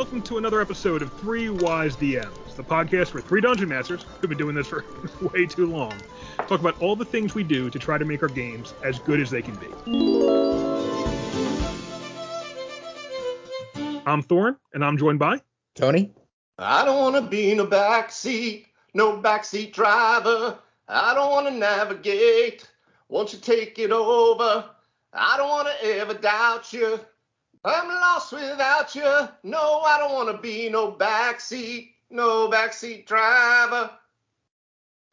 welcome to another episode of Three Wise DMs, the podcast for three dungeon masters, who've been doing this for way too long, talk about all the things we do to try to make our games as good as they can be. I'm Thorn, and I'm joined by Tony. I don't want to be no backseat, no backseat driver. I don't want to navigate. Won't you take it over? I don't want to ever doubt you. I'm lost without you. No, I don't want to be no backseat, no backseat driver.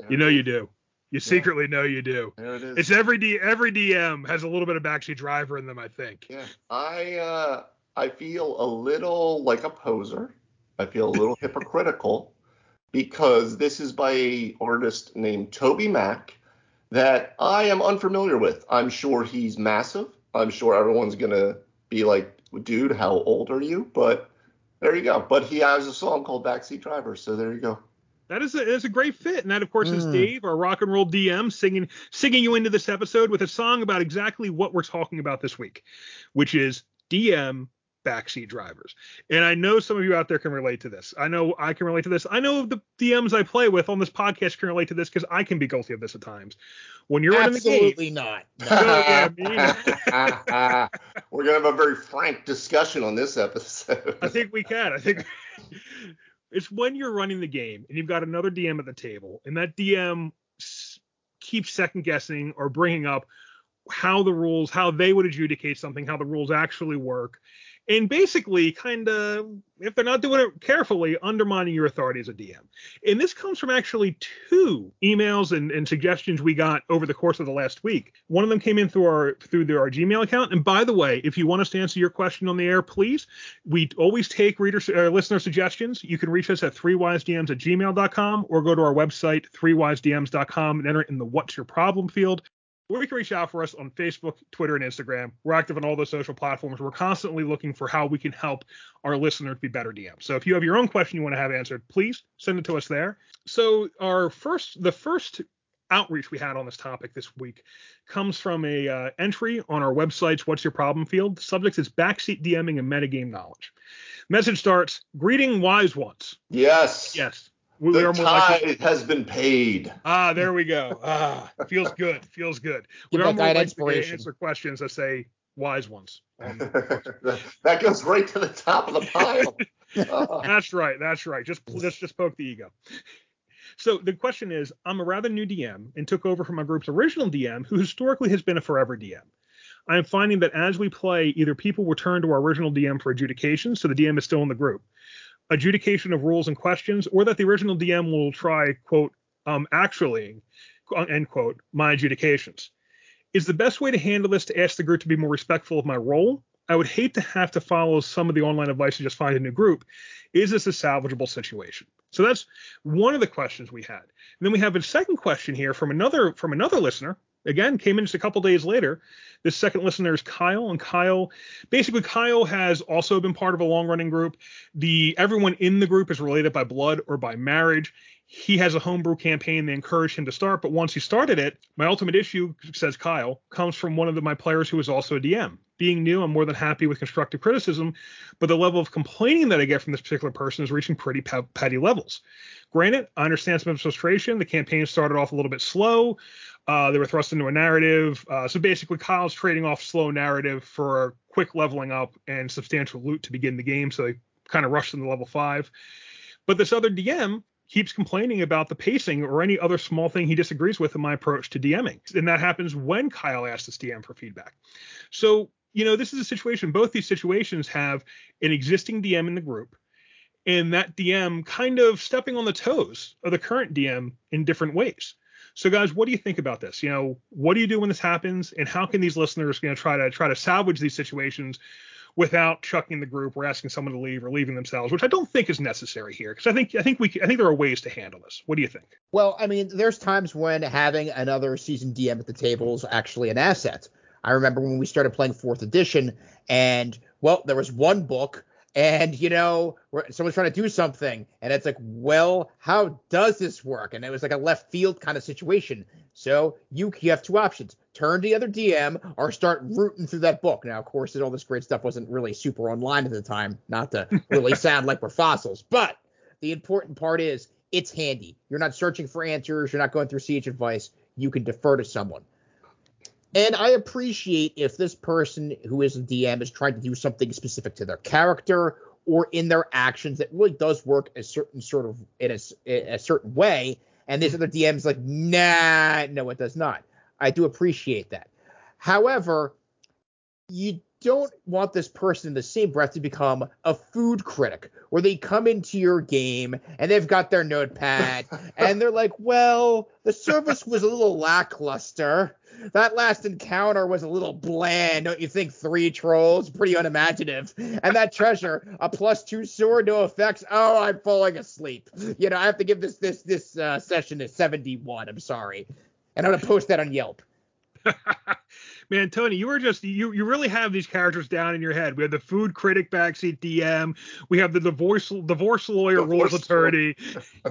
You know you do. You secretly know you do. There it is. It's every D every DM has a little bit of backseat driver in them, I think. Yeah, I uh, I feel a little like a poser. I feel a little hypocritical because this is by a artist named TobyMac that I am unfamiliar with. I'm sure he's massive. I'm sure everyone's gonna be like, dude, how old are you? But there you go. But he has a song called Backseat Driver, so there you go. That is a, that's a great fit, and that of course is Mm. Dave, our rock and roll DM, singing singing you into this episode with a song about exactly what we're talking about this week, which is DM backseat drivers. And I know some of you out there can relate to this. I know I can relate to this. I know the DMs I play with on this podcast can relate to this because I can be guilty of this at times. When you're running the game, Absolutely not. Yeah, me. We're gonna have a very frank discussion on this episode. I think we can. I think it's when you're running the game and you've got another DM at the table, and that DM keeps second guessing or bringing up how the rules, how they would adjudicate something, how the rules actually work, and basically kind of, if they're not doing it carefully, undermining your authority as a DM. And this comes from actually two emails and, and suggestions we got over the course of the last week. One of them came in through our through our Gmail account. And by the way, if you want us to answer your question on the air, please, we always take reader uh, listener suggestions. You can reach us at threewisedms at gmail.com or go to our website, threewisedms.com, and enter it in the what's your problem field. Or you can reach out for us on Facebook, Twitter, and Instagram. We're active on all those social platforms. We're constantly looking for how we can help our listeners be better DMs. So if you have your own question you want to have answered, please send it to us there. So our first, the first outreach we had on this topic this week comes from a uh, entry on our website's What's Your Problem field. The subject is backseat DMing and metagame knowledge. Message starts, greeting wise ones. yes. Yes. We, we The are more likely. has been paid. Ah, there we go. Ah, feels good. Feels good. Give we that are more likely to answer questions that say wise ones. Um, that goes right to the top of the pile. Uh, That's right. That's right. Just just just poke the ego. So the question is, I'm a rather new DM and took over from my group's original DM, who historically has been a forever DM. I am finding that as we play, either people return to our original DM for adjudication, so the DM is still in the group, adjudication of rules and questions, or that the original DM will try, quote, um, actually, end quote, my adjudications. Is the best way to handle this to ask the group to be more respectful of my role? I would hate to have to follow some of the online advice and just find a new group. Is this a salvageable situation? So that's one of the questions we had. And then we have a second question here from another from another listener. Again, came in just a couple days later. This second listener is Kyle, and Kyle, basically, Kyle has also been part of a long-running group. The everyone in the group is related by blood or by marriage. He has a homebrew campaign they encouraged him to start, but once he started it, my ultimate issue, says Kyle, comes from one of the, my players who is also a DM. Being new, I'm more than happy with constructive criticism, but the level of complaining that I get from this particular person is reaching pretty pe- petty levels. Granted, I understand some frustration. The campaign started off a little bit slow. Uh, they were thrust into a narrative. Uh, so basically, Kyle's trading off slow narrative for a quick leveling up and substantial loot to begin the game. So they kind of rushed into level five. But this other DM keeps complaining about the pacing or any other small thing he disagrees with in my approach to DMing. And that happens when Kyle asks this DM for feedback. So, you know, this is a situation, both these situations have an existing DM in the group and that DM kind of stepping on the toes of the current DM in different ways. So guys, what do you think about this? You know, what do you do when this happens and how can these listeners, you know, try to try to salvage these situations without chucking the group or asking someone to leave or leaving themselves, which I don't think is necessary here because I think I think we I think there are ways to handle this. What do you think? Well, I mean, there's times when having another season DM at the table is actually an asset. I remember when we started playing fourth edition, and well, there was one book, and you know, someone's trying to do something, and it's like, well, how does this work? And it was like a left field kind of situation. So you you have two options: turn to the other DM or start rooting through that book. Now, of course, all this great stuff wasn't really super online at the time, not to really sound like we're fossils, but the important part is it's handy. You're not searching for answers, you're not going through Sage Advice. You can defer to someone. And I appreciate if this person who is a DM is trying to do something specific to their character or in their actions that really does work a certain sort of in a, a certain way. And this other DM is like, nah, no, it does not. I do appreciate that. However, you don't want this person in the same breath to become a food critic where they come into your game and they've got their notepad and they're like, well, the service was a little lackluster. That last encounter was a little bland. Don't you think? Three trolls, pretty unimaginative. And that treasure, a plus two sword, no effects. Oh, I'm falling asleep. You know, I have to give this this this uh, session a 71. I'm sorry, and I'm gonna post that on Yelp. Man, Tony, you were just you you really have these characters down in your head. We have the food critic backseat DM. We have the divorce divorce lawyer divorce rules attorney.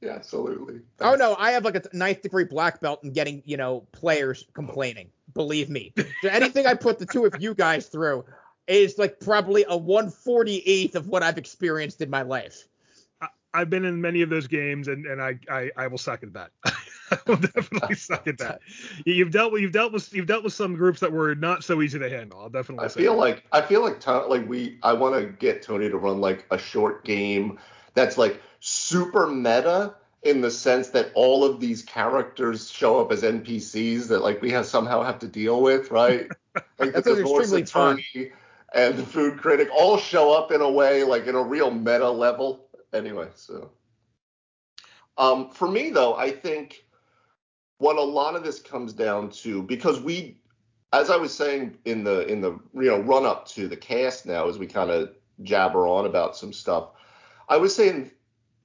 yeah, absolutely. Oh, That's... Oh no, I have like a ninth degree black belt in getting you know players complaining. Believe me, so anything I put the two of you guys through is like probably a 148th of what I've experienced in my life. I've been in many of those games, and and I I, I will second that. I will definitely second that. You've dealt with you've dealt with you've dealt with some groups that were not so easy to handle. I'll definitely. I feel that. like I feel like Tony, like we I want to get Tony to run like a short game that's like super meta in the sense that all of these characters show up as NPCs that like we have somehow have to deal with, right? Like the divorce attorney fun. and the food critic all show up in a way like in a real meta level anyway, so. Um, for me though, I think what a lot of this comes down to because we, as I was saying in the in the you know run up to the cast now, as we kind of jabber on about some stuff, I was saying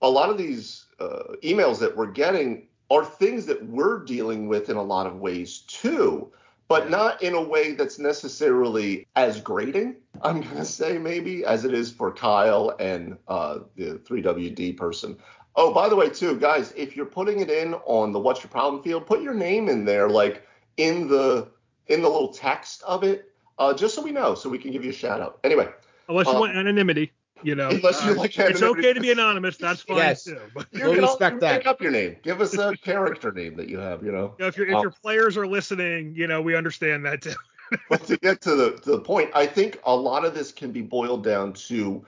a lot of these uh, emails that we're getting are things that we're dealing with in a lot of ways too but not in a way that's necessarily as grating, I'm going to say maybe, as it is for Kyle and uh, the 3WD person. Oh, by the way, too, guys, if you're putting it in on the What's Your Problem field, put your name in there, like in the in the little text of it, uh, just so we know, so we can give you a shout out. Anyway. Unless you uh, want anonymity. You know, unless you uh, like it's okay to be anonymous. That's fine yes. too. But we'll respect that. Make up your name. Give us a character name that you have. You know, if your if uh, your players are listening, you know, we understand that too. but to get to the to the point, I think a lot of this can be boiled down to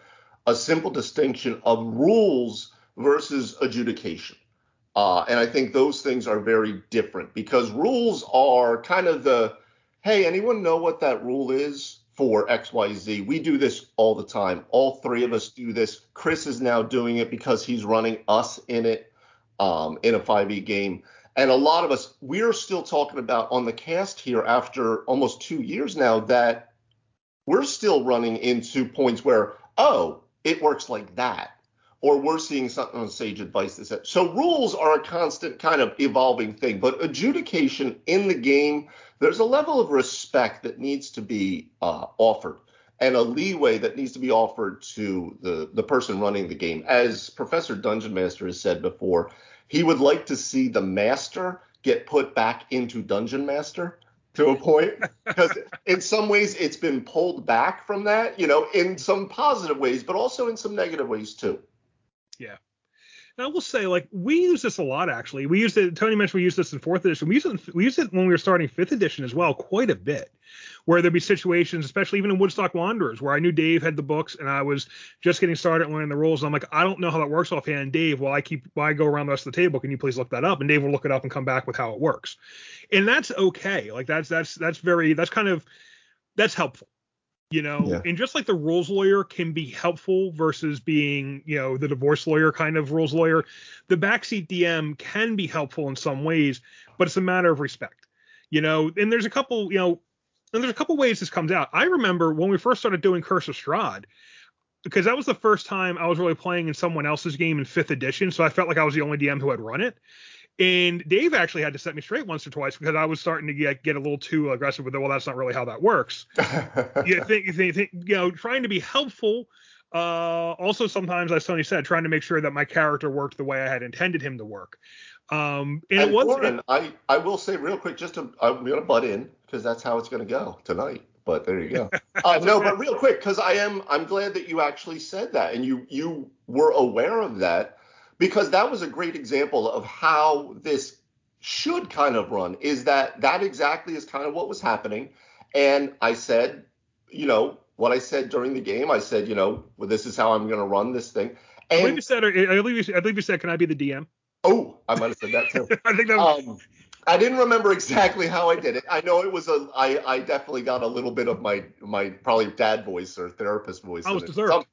a simple distinction of rules versus adjudication. Uh, and I think those things are very different because rules are kind of the hey, anyone know what that rule is? for XYZ. We do this all the time. All three of us do this. Chris is now doing it because he's running us in it um, in a 5e game. And a lot of us, we're still talking about on the cast here after almost two years now that we're still running into points where, oh, it works like that. Or we're seeing something on Sage Advice that says so. Rules are a constant kind of evolving thing, but adjudication in the game there's a level of respect that needs to be uh, offered and a leeway that needs to be offered to the, the person running the game. As Professor Dungeon Master has said before, he would like to see the master get put back into Dungeon Master to a point because in some ways it's been pulled back from that, you know, in some positive ways, but also in some negative ways too. Yeah. And I will say, like, we use this a lot actually. We used it. Tony mentioned we used this in fourth edition. We used it. We used it when we were starting fifth edition as well, quite a bit. Where there'd be situations, especially even in Woodstock Wanderers, where I knew Dave had the books and I was just getting started learning the rules. And I'm like, I don't know how that works offhand. Dave, while I keep while I go around the rest of the table, can you please look that up? And Dave will look it up and come back with how it works. And that's okay. Like that's that's that's very that's kind of that's helpful you know yeah. and just like the rules lawyer can be helpful versus being you know the divorce lawyer kind of rules lawyer. The backseat dm can be helpful in some ways but it's a matter of respect you know? And there's a couple you know and there's a couple ways this comes out. I remember when we first started doing curse of strahd because that was the first time i was really playing in someone else's game in fifth edition so i felt like i was the only dm who had run it and Dave actually had to set me straight once or twice because I was starting to get, get a little too aggressive with it. Well, that's not really how that works. you think, you think, you know, trying to be helpful. Uh, also, sometimes, as Tony said, trying to make sure that my character worked the way I had intended him to work. Um, and, And, it was Warren, it- I, I will say real quick, just to, I'm going to butt in because that's how it's going to go tonight. But there you go. Uh, no, but real quick, because I am, I'm glad that you actually said that and you, you were aware of that because that was a great example of how this should kind of run. Is that that exactly is kind of what was happening? And I said, you know, what I said during the game, I said, you know, well, this is how I'm going to run this thing. I believe you said, I believe you, I believe you said, can I be the DM? oh, I might have said that too. I think that was, um, I didn't remember exactly how I did it. I know it was a. I, I definitely got a little bit of my my probably dad voice or therapist voice. I was it. deserved.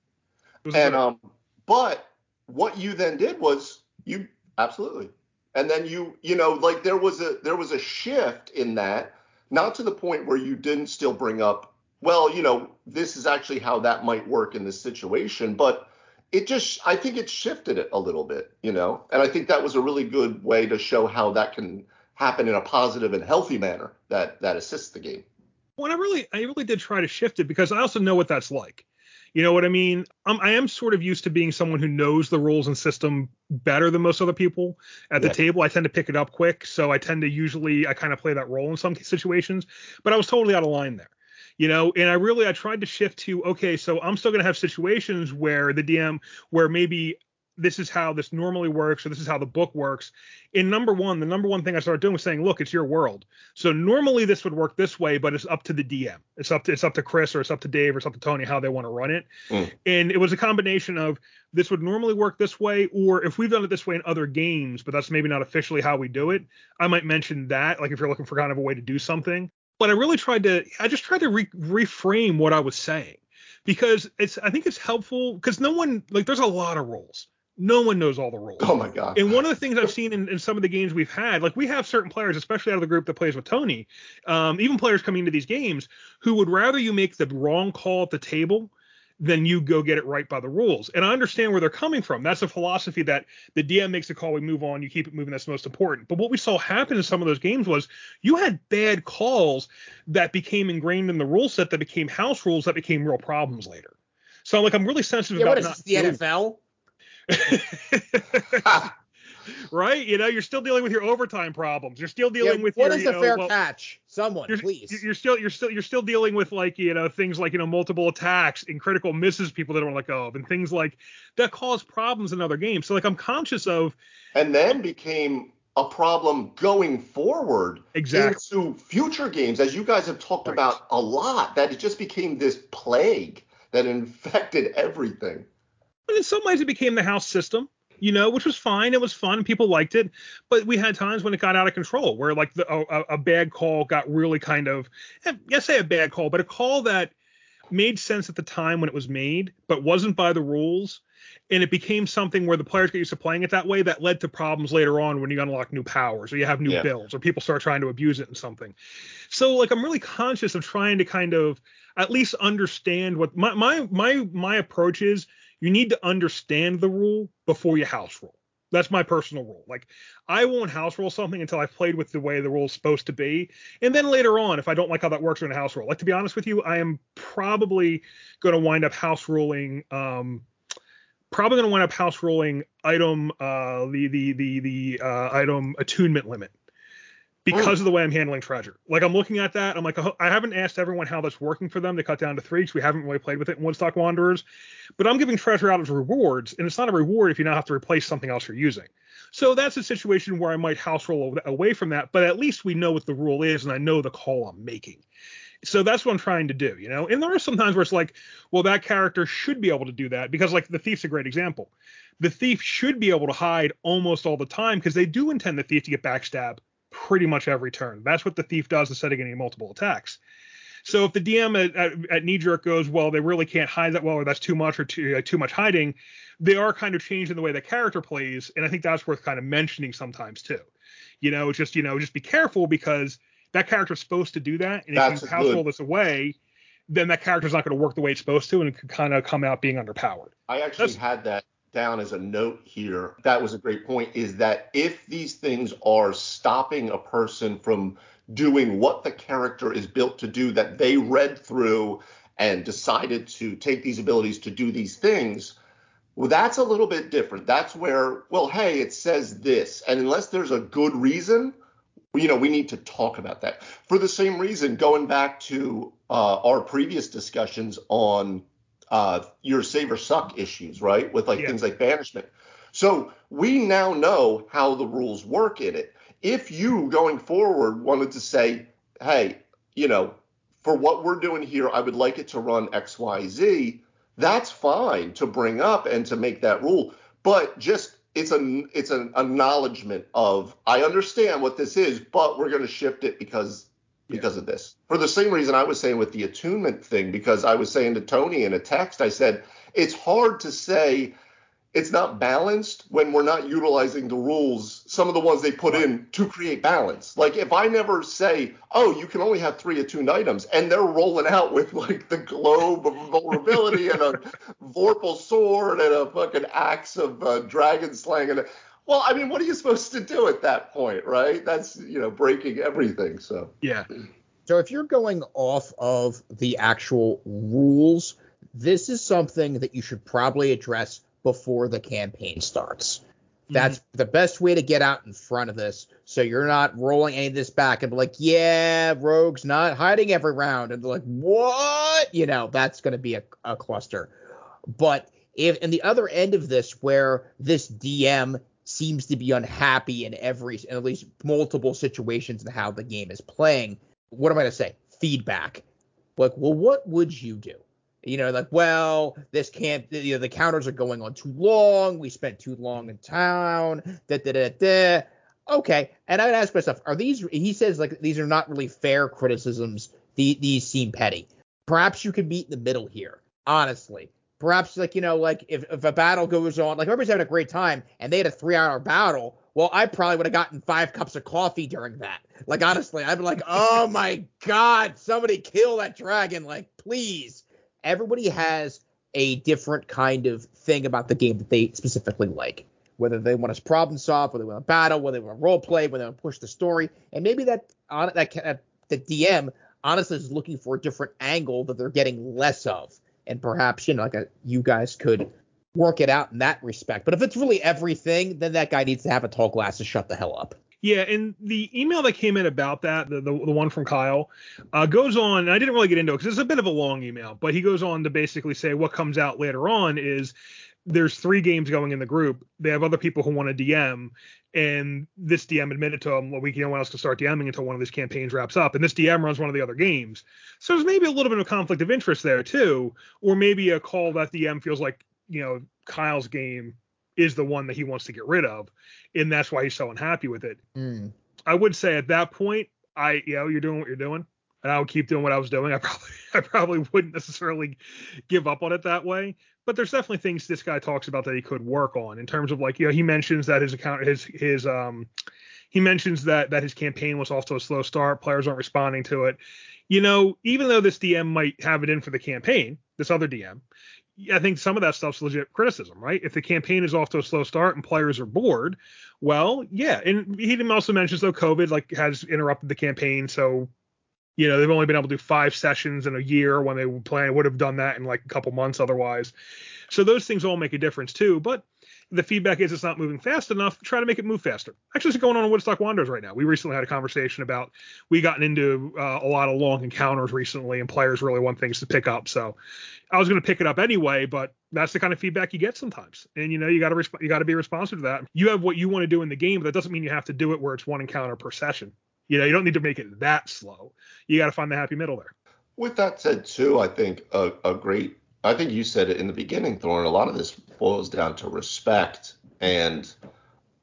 It was and um, but what you then did was you absolutely, and then you you know like there was a there was a shift in that, not to the point where you didn't still bring up. Well, you know, this is actually how that might work in this situation, but it just I think it shifted it a little bit, you know, and I think that was a really good way to show how that can happen in a positive and healthy manner that that assists the game. Well, I really, I really did try to shift it because I also know what that's like. You know what I mean? Um, I am sort of used to being someone who knows the rules and system better than most other people at the Yeah. table. I tend to pick it up quick, so I tend to usually I kind of play that role in some situations. But I was totally out of line there. You know, and I really I tried to shift to okay, so I'm still gonna have situations where the DM where maybe this is how this normally works or this is how the book works. In number one, the number one thing I started doing was saying, look, it's your world. So normally this would work this way, but it's up to the DM. It's up to it's up to Chris or it's up to Dave or it's up to Tony how they want to run it. Mm. And it was a combination of this would normally work this way, or if we've done it this way in other games, but that's maybe not officially how we do it, I might mention that, like if you're looking for kind of a way to do something. But I really tried to, I just tried to re- reframe what I was saying because it's, I think it's helpful because no one, like, there's a lot of rules. No one knows all the rules. Oh my god. And one of the things I've seen in, in some of the games we've had, like we have certain players, especially out of the group that plays with Tony, um, even players coming into these games, who would rather you make the wrong call at the table than you go get it right by the rules. And I understand where they're coming from. That's a philosophy that the DM makes a call, we move on, you keep it moving, that's most important. But what we saw happen in some of those games was you had bad calls that became ingrained in the rule set that became house rules that became real problems later. So I'm like I'm really sensitive Yeah, about what is not this, the doing- NFL? right? You know, you're still dealing with your overtime problems. You're still dealing Yeah, with what your, is you a know, fair well, catch? Someone, You're, please. you're still you're still you're still dealing with like you know things like you know multiple attacks and critical misses people that don't let go of and things like that cause problems in other games. So like I'm conscious of and then became a problem going forward exactly into future games, as you guys have talked Right. about a lot, that it just became this plague that infected everything. And in some ways, it became the house system, you know, which was fine. It was fun. People liked it. But we had times when it got out of control, where like the, a, a bad call got really kind of, eh, yes, say a bad call, but a call that made sense at the time when it was made, but wasn't by the rules. And it became something where the players get used to playing it that way that led to problems later on when you unlock new powers or you have new Yeah. builds or people start trying to abuse it in something. So like I'm really conscious of trying to kind of at least understand what my my my my approach is you need to understand the rule before you house rule. That's my personal rule. Like I won't house rule something until I've played with the way the rule is supposed to be. And then later on, if I don't like how that works in a house rule, like to be honest with you, I am probably going to wind up house ruling um probably going to wind up house ruling item uh the the the the uh item attunement limit Oh. because of the way I'm handling treasure. Like I'm looking at that, I'm like, oh, I haven't asked everyone how that's working for them to cut down to three because we haven't really played with it in Woodstock Wanderers. But I'm giving treasure out as rewards, and it's not a reward if you now have to replace something else you're using. So that's a situation where I might house roll away from that, but at least we know what the rule is, and I know the call I'm making. So that's what I'm trying to do, you know. And there are some times where it's like, well, that character should be able to do that because, like, the thief's a great example. The thief should be able to hide almost all the time because they do intend the thief to get backstabbed pretty much every turn. That's what the thief does instead of getting multiple attacks. So if the DM at, at, at knee jerk goes, well, they really can't hide that well, or that's too much, or too uh, too much hiding, they are kind of changing the way the character plays, and I think that's worth kind of mentioning sometimes too. You know, just you know, just be careful because that character's supposed to do that, and That's if you house roll this away, then that character's not going to work the way it's supposed to, and it could kind of come out being underpowered. I actually That's- had that down as a note here. That was a great point. Is that if these things are stopping a person from doing what the character is built to do, that they read through and decided to take these abilities to do these things, Well, that's a little bit different. That's where, well, hey, it says this, and unless there's a good reason, you know, we need to talk about that. For the same reason, going back to uh, our previous discussions on uh, your save or suck issues, right? With like Yeah. things like banishment. So we now know how the rules work in it. If you going forward wanted to say, hey, you know, for what we're doing here, I would like it to run XYZ, that's fine to bring up and to make that rule. But just it's a it's an acknowledgement of I understand what this is, but we're going to shift it because because of this. For the same reason I was saying with the attunement thing, because I was saying to Tony in a text, I said it's hard to say it's not balanced when we're not utilizing the rules, some of the ones they put in to create balance. Like if I never say, oh, you can only have three attuned items, and they're rolling out with like the globe of vulnerability and a Vorpal sword and a fucking axe of uh, dragon slang and a, well, I mean, what are you supposed to do at that point, right? That's you know breaking everything. So Yeah. So if you're going off of the actual rules, this is something that you should probably address before the campaign starts. Mm-hmm. That's the best way to get out in front of this. So you're not rolling any of this back and be like, yeah, Rogue's not hiding every round. And they're like, what? You know, that's going to be a, a cluster. But if in the other end of this, where this DM seems to be unhappy in every, in at least multiple situations in how the game is playing, what am I going to say? Feedback. Like, well, what would you do? You know, like, well, this can't, you know, the counters are going on too long. We spent too long in town. Da da da da. Okay. And I'd ask myself, are these, he says, like, these are not really fair criticisms. The, these seem petty. Perhaps you could meet in the middle here, honestly. Perhaps, like, you know, like, if, if a battle goes on, like, everybody's having a great time and they had a three hour battle, well, I probably would have gotten five cups of coffee during that. Like, honestly, I'd be like, oh my God, somebody kill that dragon. Like, please. Everybody has a different kind of thing about the game that they specifically like. Whether they want to problem solve, whether they want to battle, whether they want to role play, whether they want to push the story, and maybe that on that ca- the DM honestly is looking for a different angle that they're getting less of, and perhaps you know like a, you guys could work it out in that respect. But if it's really everything, then that guy needs to have a tall glass to shut the hell up. Yeah, and the email that came in about that, the the, the one from Kyle, uh, goes on. And I didn't really get into it because it's a bit of a long email, but he goes on to basically say what comes out later on is there's three games going in the group. They have other people who want to DM, and this DM admitted to him, well, we don't want us to start DMing until one of these campaigns wraps up. And this DM runs one of the other games, so there's maybe a little bit of conflict of interest there too, or maybe a call that DM feels like you know Kyle's game is the one that he wants to get rid of, and that's why he's so unhappy with it. Mm. I would say at that point, I you know you're doing what you're doing, and I would keep doing what I was doing. I probably I probably wouldn't necessarily give up on it that way. But there's definitely things this guy talks about that he could work on in terms of like you know he mentions that his account his his um he mentions that that his campaign was off to a slow start. Players aren't responding to it. You know, even though this DM might have it in for the campaign, this other DM, I think some of that stuff's legit criticism, right? If the campaign is off to a slow start and players are bored, well, yeah. And he also mentions though COVID like has interrupted the campaign, so you know they've only been able to do five sessions in a year when they would plan would have done that in like a couple months otherwise. So those things all make a difference too. But the feedback is it's not moving fast enough. Try to make it move faster. Actually, it's going on in Woodstock Wanderers right now. We recently had a conversation about we gotten into uh, a lot of long encounters recently, and players really want things to pick up. So I was going to pick it up anyway, but that's the kind of feedback you get sometimes. And you know, you got to resp- you got to be responsive to that. You have what you want to do in the game, but that doesn't mean you have to do it where it's one encounter per session. You know, you don't need to make it that slow. You got to find the happy middle there. With that said, too, I think a, a great, I think you said it in the beginning, Thorn. A lot of this boils down to respect and,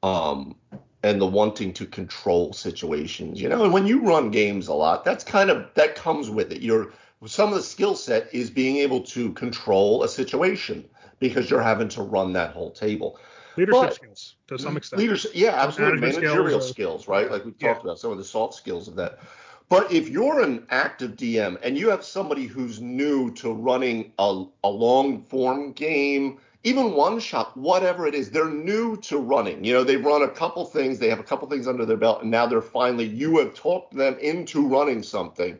um, and the wanting to control situations. You know, and when you run games a lot, that's kind of that comes with it. You're some of the skill set is being able to control a situation because you're having to run that whole table. Leadership But- skills to some extent. Leadership, yeah, absolutely. Management Managerial skills, skills, right? Like we Yeah. talked about some of the soft skills of that. But if you're an active DM and you have somebody who's new to running a, a long form game, even one shot, whatever it is, they're new to running. You know, they've run a couple things, they have a couple things under their belt, and now they're finally, you have talked them into running something.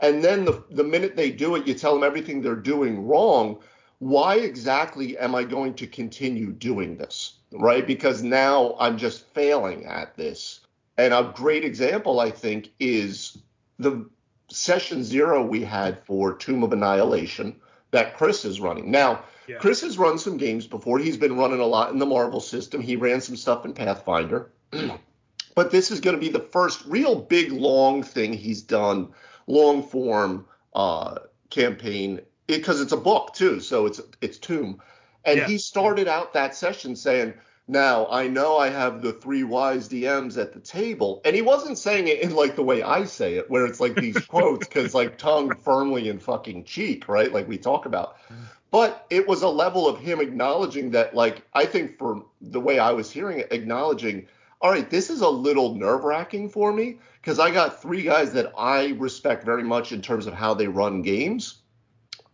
And then the, the minute they do it, you tell them everything they're doing wrong. Why exactly am I going to continue doing this? Right? Because now I'm just failing at this. And a great example, I think, is the session zero we had for Tomb of Annihilation that Chris is running. Now, yeah. Chris has run some games before. He's been running a lot in the Marvel system. He ran some stuff in Pathfinder. but this is going to be the first real big long thing he's done, long form uh, campaign because it, it's a book too, so it's it's Tomb. And yeah. he started out that session saying, now, I know I have the three wise DMs at the table, and he wasn't saying it in like the way I say it, where it's like these quotes, because like tongue firmly in fucking cheek, right? Like we talk about. Mm. But it was a level of him acknowledging that, like, I think for the way I was hearing it, acknowledging, all right, this is a little nerve wracking for me, because I got three guys that I respect very much in terms of how they run games.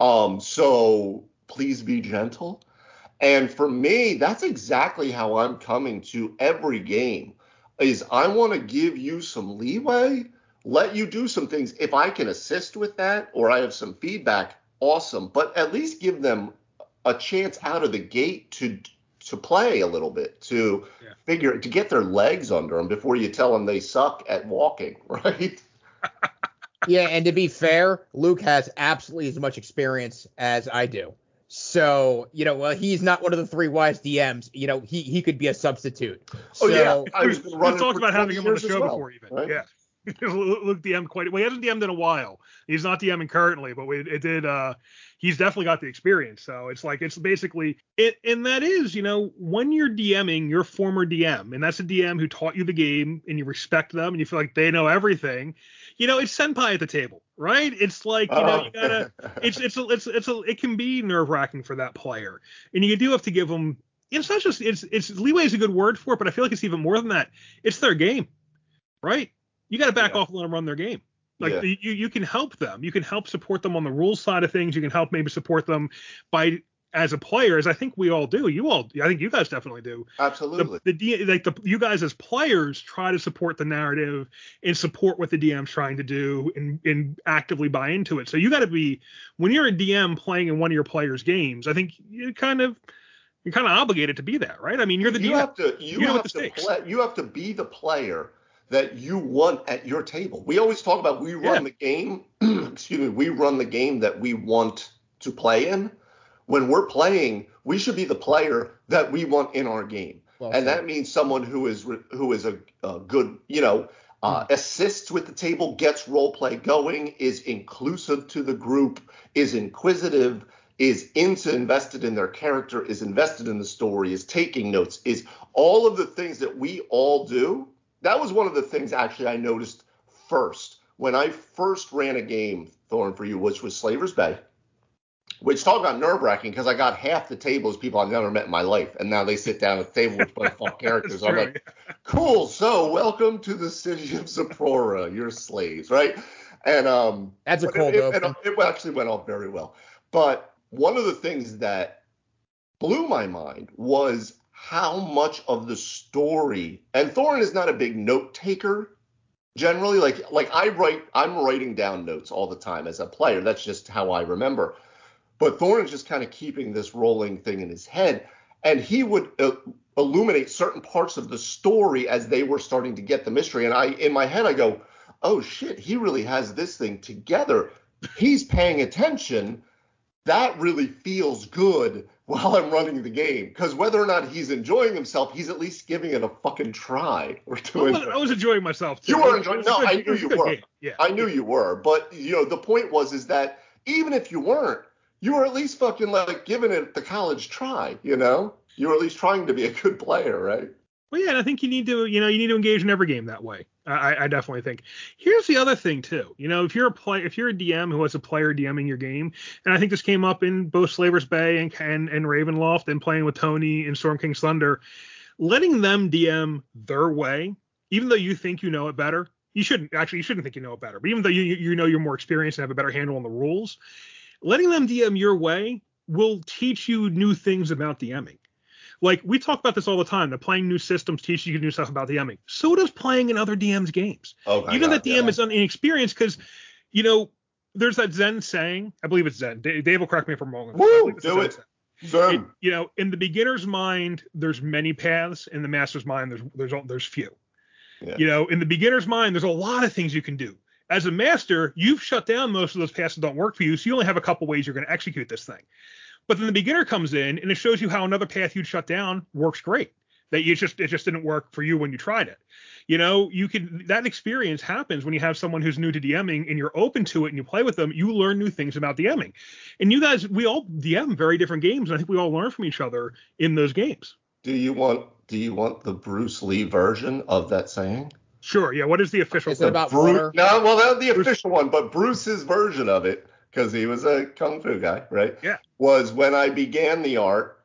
Um, so please be gentle and for me, that's exactly how I'm coming to every game is I want to give you some leeway, let you do some things. If I can assist with that or I have some feedback, awesome. But at least give them a chance out of the gate to to play a little bit, to yeah. figure to get their legs under them before you tell them they suck at walking, right? Yeah, and to be fair, Luke has absolutely as much experience as I do. So, you know, well, he's not one of the three wise DMs. You know, he he could be a substitute. So, oh yeah, I was we've talked about having him on the show well, before, even. Right? Yeah. Luke DM quite well. He hasn't DM'd in a while. He's not DMing currently, but we, it did. uh He's definitely got the experience. So it's like it's basically it, and that is, you know, when you're DMing your former DM, and that's a DM who taught you the game, and you respect them, and you feel like they know everything you know, it's senpai at the table, right? It's like, you know, you gotta, oh. it's, it's, a, it's, it's, a, it can be nerve wracking for that player. And you do have to give them, it's not just, it's, it's, leeway is a good word for it, but I feel like it's even more than that. It's their game, right? You got to back yeah. off and let them run their game. Like yeah. you, you can help them. You can help support them on the rules side of things. You can help maybe support them by as a player, as I think we all do, you all, I think you guys definitely do. Absolutely. The, the like the you guys as players try to support the narrative and support what the DM's trying to do and and actively buy into it. So you got to be when you're a DM playing in one of your players' games. I think you kind of you're kind of obligated to be that, right? I mean, you're the you DM. Have to, you, you have to play. You have to be the player that you want at your table. We always talk about we run yeah. the game. excuse me. We run the game that we want to play in when we're playing, we should be the player that we want in our game. Well, and that means someone who is who is a, a good, you know, uh, mm. assists with the table, gets role play going, is inclusive to the group, is inquisitive, is into invested in their character, is invested in the story, is taking notes, is all of the things that we all do. That was one of the things actually I noticed first when I first ran a game, Thorn for you, which was Slaver's Bay which talk about nerve wracking because I got half the tables people I've never met in my life, and now they sit down at the table with my fuck characters. I'm like, cool. So welcome to the city of Zaprora. You're slaves, right? And um, that's a cold it, it, it, it actually went off very well. But one of the things that blew my mind was how much of the story. And Thorin is not a big note taker generally. Like like I write, I'm writing down notes all the time as a player. That's just how I remember but Thorn is just kind of keeping this rolling thing in his head, and he would uh, illuminate certain parts of the story as they were starting to get the mystery. And I, in my head, I go, "Oh shit, he really has this thing together. He's paying attention. That really feels good." While I'm running the game, because whether or not he's enjoying himself, he's at least giving it a fucking try. Or doing. I was, I was enjoying myself. Too. You were enjoying. No, I knew you were. Yeah. I knew you were. But you know, the point was is that even if you weren't, you were at least fucking like giving it the college try, you know? You were at least trying to be a good player, right? Well, yeah, and I think you need to, you know, you need to engage in every game that way. I, I definitely think. Here's the other thing too. You know, if you're a play, if you're a DM who has a player DMing your game, and I think this came up in both Slaver's Bay and and, and Ravenloft and playing with Tony in Storm King's Thunder, letting them DM their way, even though you think you know it better, you shouldn't actually you shouldn't think you know it better, but even though you you know you're more experienced and have a better handle on the rules, letting them DM your way will teach you new things about DMing. Like we talk about this all the time. That playing new systems teaches you new stuff about DMing. So does playing in other DMs games. Oh Even God, that DM yeah. is inexperienced because, you know, there's that Zen saying. I believe it's Zen. Dave, Dave will correct me if I'm wrong. Woo, do it. Zen. It- you know, in the beginner's mind, there's many paths. In the master's mind, there's there's there's few. Yeah. You know, in the beginner's mind, there's a lot of things you can do. As a master, you've shut down most of those paths that don't work for you, so you only have a couple ways you're going to execute this thing. But then the beginner comes in and it shows you how another path you'd shut down works great. That you just it just didn't work for you when you tried it. You know, you can that experience happens when you have someone who's new to DMing and you're open to it and you play with them, you learn new things about DMing. And you guys, we all DM very different games, and I think we all learn from each other in those games. Do you want do you want the Bruce Lee version of that saying? Sure, yeah. What is the official? Is it about Bru- water? No, well, that's the official one, but Bruce's version of it, because he was a kung fu guy, right? Yeah. Was when I began the art,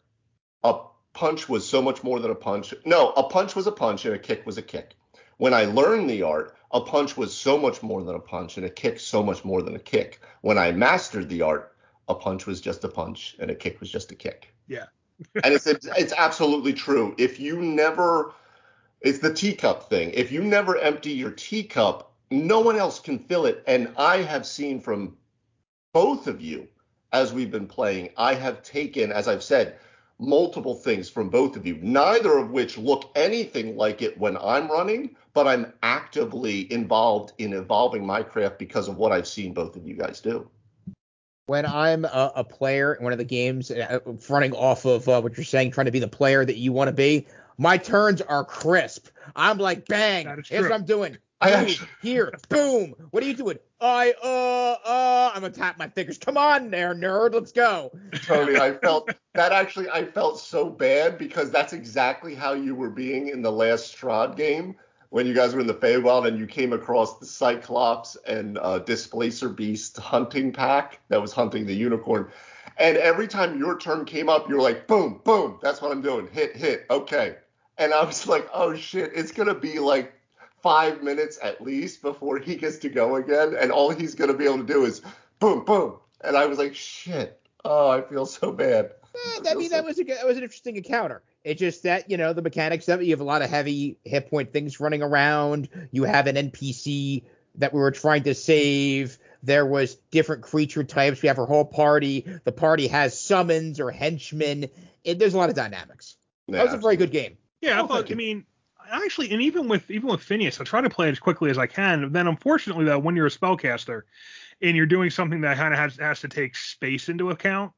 a punch was so much more than a punch. No, a punch was a punch and a kick was a kick. When I learned the art, a punch was so much more than a punch and a kick so much more than a kick. When I mastered the art, a punch was just a punch and a kick was just a kick. Yeah. and it's it's absolutely true. If you never it's the teacup thing. If you never empty your teacup, no one else can fill it. And I have seen from both of you as we've been playing, I have taken, as I've said, multiple things from both of you, neither of which look anything like it when I'm running, but I'm actively involved in evolving my craft because of what I've seen both of you guys do. when I'm a, a player in one of the games, uh, running off of uh, what you're saying, trying to be the player that you want to be, my turns are crisp. I'm like, bang, here's what I'm doing. I Boom, actually- here, boom. What are you doing? I, uh, uh, I'm gonna tap my fingers. Come on there, nerd, let's go. Tony, I felt that actually I felt so bad because that's exactly how you were being in the last Strahd game when you guys were in the Feywild and you came across the Cyclops and uh, Displacer Beast hunting pack that was hunting the unicorn. And every time your turn came up, you're like, boom, boom, that's what I'm doing. Hit, hit, okay. And I was like, oh shit, it's gonna be like five minutes at least before he gets to go again, and all he's gonna be able to do is boom, boom. And I was like, shit. Oh, I feel so bad. Eh, I mean, that was a that was an interesting encounter. It's just that you know the mechanics of it. You have a lot of heavy hit point things running around. You have an NPC that we were trying to save. There was different creature types. We have our whole party. The party has summons or henchmen. It, there's a lot of dynamics. That was a very good game. Yeah, Oh, I thought. I mean, actually, and even with even with Phineas, I try to play it as quickly as I can. Then, unfortunately, though, when you're a spellcaster and you're doing something that kind of has has to take space into account,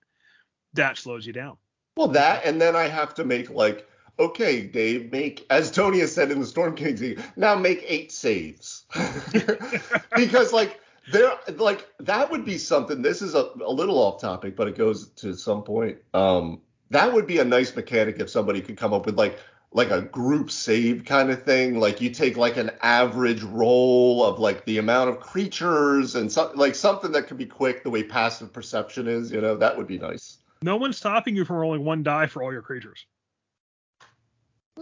that slows you down. Well, that, and then I have to make like, okay, Dave, make as Tony has said in the Storm King thing, now make eight saves. because like there like that would be something this is a, a little off topic, but it goes to some point. Um that would be a nice mechanic if somebody could come up with like like a group save kind of thing. Like you take like an average roll of like the amount of creatures and so, like something that could be quick the way passive perception is, you know, that would be nice. No one's stopping you from rolling one die for all your creatures.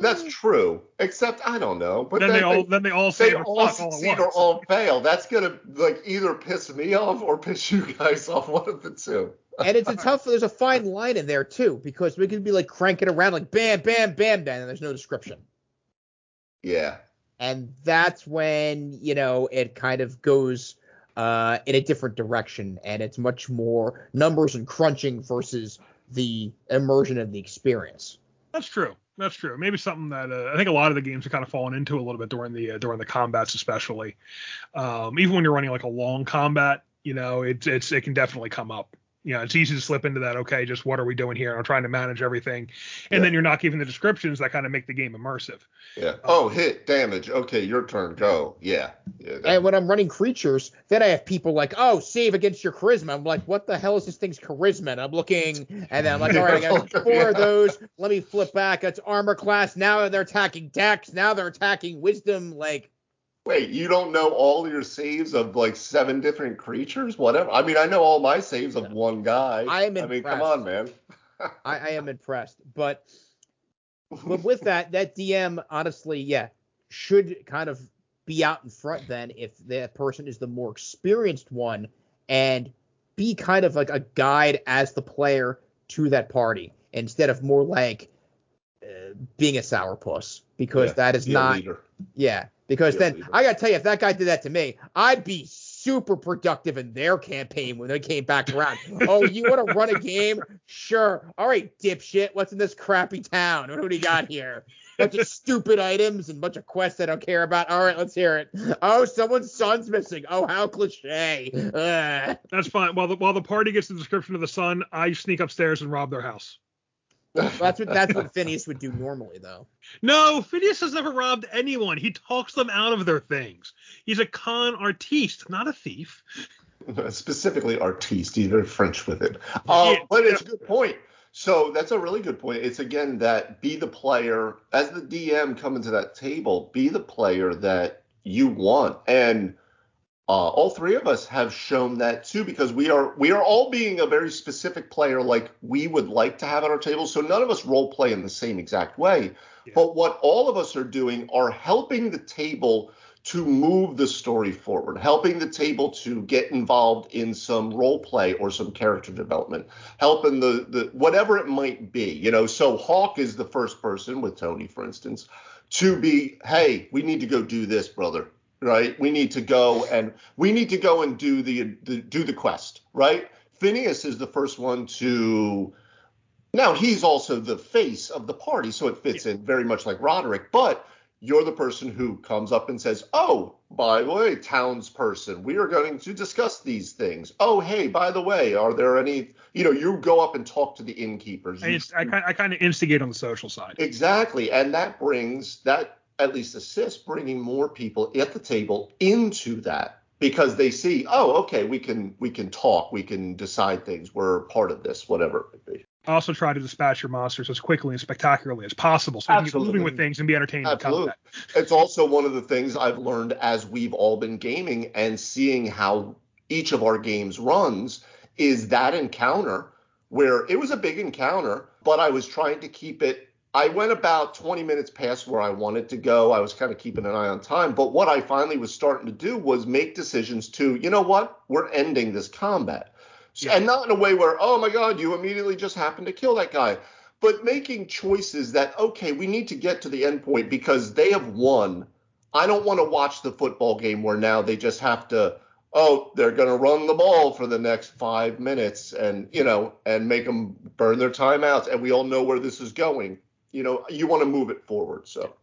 That's true, except I don't know. But then they all then they all say all all, all succeed at or all fail. That's gonna like either piss me off or piss you guys off. One of the two. And it's a tough. There's a fine line in there too because we could be like cranking around like bam, bam, bam, bam, and there's no description. Yeah. and that's when you know it kind of goes uh, in a different direction and it's much more numbers and crunching versus the immersion of the experience That's true. That's true. Maybe something that uh, I think a lot of the games have kind of fallen into a little bit during the uh, during the combats, especially. Um, even when you're running like a long combat, you know, it's it's it can definitely come up. You know, it's easy to slip into that. Okay, just what are we doing here? I'm trying to manage everything, and Yeah. then you're not giving the descriptions that kind of make the game immersive. Yeah. Oh, hit damage. Okay, your turn. Go. Yeah. yeah and when i'm running creatures then i have people like oh save against your charisma i'm like what the hell is this thing's charisma and i'm looking and then i'm like all right i got four Yeah. of those let me flip back it's armor class now they're attacking dex now they're attacking wisdom like Wait, you don't know all your saves of like seven different creatures? Whatever. I mean, I know all my saves of one guy. I am impressed. I mean, come on, man. I, I am impressed. But but with that, that DM honestly, yeah, should kind of be out in front then if that person is the more experienced one and be kind of like a guide as the player to that party instead of more like uh, being a sourpuss because Yeah, that is Be not yeah because then. I gotta tell you if that guy did that to me I'd be super productive in their campaign when they came back around. oh, you want to run a game? Sure. All right, dipshit. What's in this crappy town? What do we got here? Bunch of stupid items and bunch of quests I don't care about. All right, let's hear it. Oh, someone's son's missing. Oh, how cliche. Ugh. That's fine. While the while the party gets the description of the son, I sneak upstairs and rob their house. That's what that's what Phineas would do normally, though. No, Phineas has never robbed anyone. He talks them out of their things. He's a con artiste, not a thief. Specifically artiste, he's very French with it. Uh, Yeah. but it's a good point. So that's a really good point. It's again that be the player as the DM coming to that table, be the player that you want. And uh, all three of us have shown that too because we are we are all being a very specific player like we would like to have at our table. So none of us role play in the same exact way. Yeah. But what all of us are doing are helping the table to move the story forward, helping the table to get involved in some role play or some character development, helping the the whatever it might be. You know, so Hawk is the first person with Tony, for instance, to be, hey, we need to go do this, brother. Right? We need to go and we need to go and do the, the do the quest, right? Phineas is the first one to now he's also the face of the party, so it fits in very much like Roderick, but you're the person who comes up and says, Oh, by the way, townsperson, we are going to discuss these things. Oh, hey, by the way, are there any, you know, you go up and talk to the innkeepers. I, I, I kind of instigate on the social side. Exactly. And that brings, that at least assist bringing more people at the table into that because they see, oh, okay, we can, we can talk, we can decide things, we're part of this, whatever it might be. Also, try to dispatch your monsters as quickly and spectacularly as possible, so you can get moving with things and be entertained Absolutely. It's also one of the things I've learned as we've all been gaming and seeing how each of our games runs is that encounter where it was a big encounter, but I was trying to keep it. I went about 20 minutes past where I wanted to go. I was kind of keeping an eye on time. But what I finally was starting to do was make decisions to, you know what? We're ending this combat. Yeah. And not in a way where, oh my God, you immediately just happened to kill that guy but making choices that okay we need to get to the end point because they have won i don't want to watch the football game where now they just have to oh they're going to run the ball for the next five minutes and you know and make them burn their timeouts and we all know where this is going you know you want to move it forward so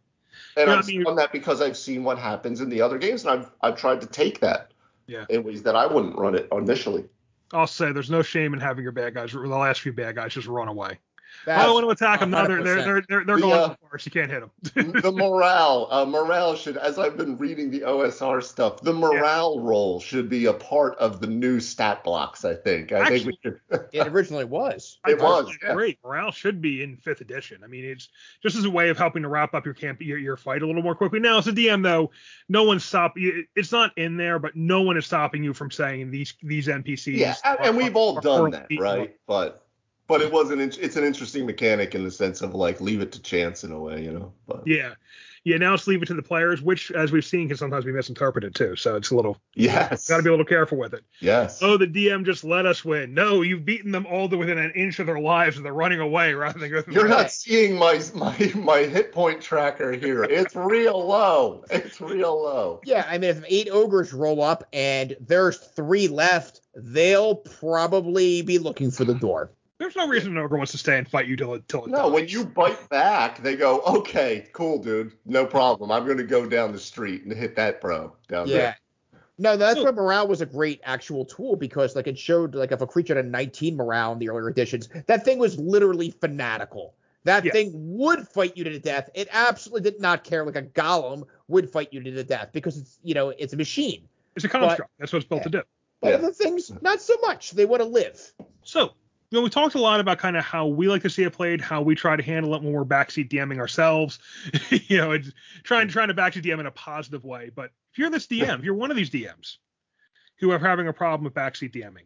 and Yeah, I i've mean- done that because i've seen what happens in the other games and i've i've tried to take that Yeah. in ways that i wouldn't run it initially I'll say there's no shame in having your bad guys, the last few bad guys, just run away. I don't want to attack them. No, they're they're they're they're, they're The, going uh, too far, so you can't hit them. the morale uh, morale should as i've been reading the osr stuff the morale roll should be a part of the new stat blocks i think i think we should It originally was. I It was, personally yeah. agree. Morale should be in fifth edition. I mean, it's just as a way of helping to wrap up your camp, your, your fight a little more quickly. Now, as a DM, though, no one's stop. It's not in there, but no one is stopping you from saying these these NPCs. yeah and, and we've all are done horribly that beaten right but but it was an in- it's an interesting mechanic in the sense of like leave it to chance in a way you know but Yeah, yeah. Now it's leave it to the players, which, as we've seen, can sometimes be misinterpreted too. So it's a little yes got to be a little careful with it. yes Oh, the DM just let us win. No, you've beaten them all to within an inch of their lives, and they're running away rather than go through. you're the not seeing my my my hit point tracker here it's real low it's real low Yeah, I mean, if eight ogres roll up and there's three left, they'll probably be looking for the door. There's no reason an ogre wants to stay and fight you till it till it No, dies. when you bite back, they go, okay, cool, dude, no problem. I'm going to go down the street and hit that bro down Yeah. there. No, that's So- why morale was a great actual tool because like it showed like if a creature had a 19 morale in the earlier editions, that thing was literally fanatical. That Yeah. thing would fight you to the death. It absolutely did not care like a golem would fight you to the death because it's you know it's a machine. It's a construct. That's what it's built Yeah. to do. But Yeah. other things, not so much. They want to live. So, you know, we talked a lot about kind of how we like to see it played, how we try to handle it when we're backseat DMing ourselves. you know, it's trying trying to backseat DM in a positive way. But if you're this DM, if you're one of these DMs who are having a problem with backseat DMing,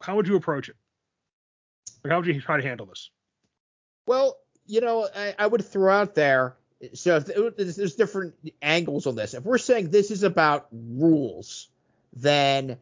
how would you approach it? Like, how would you try to handle this? Well, you know, I, I would throw out there. So if there's different angles on this. If we're saying this is about rules, then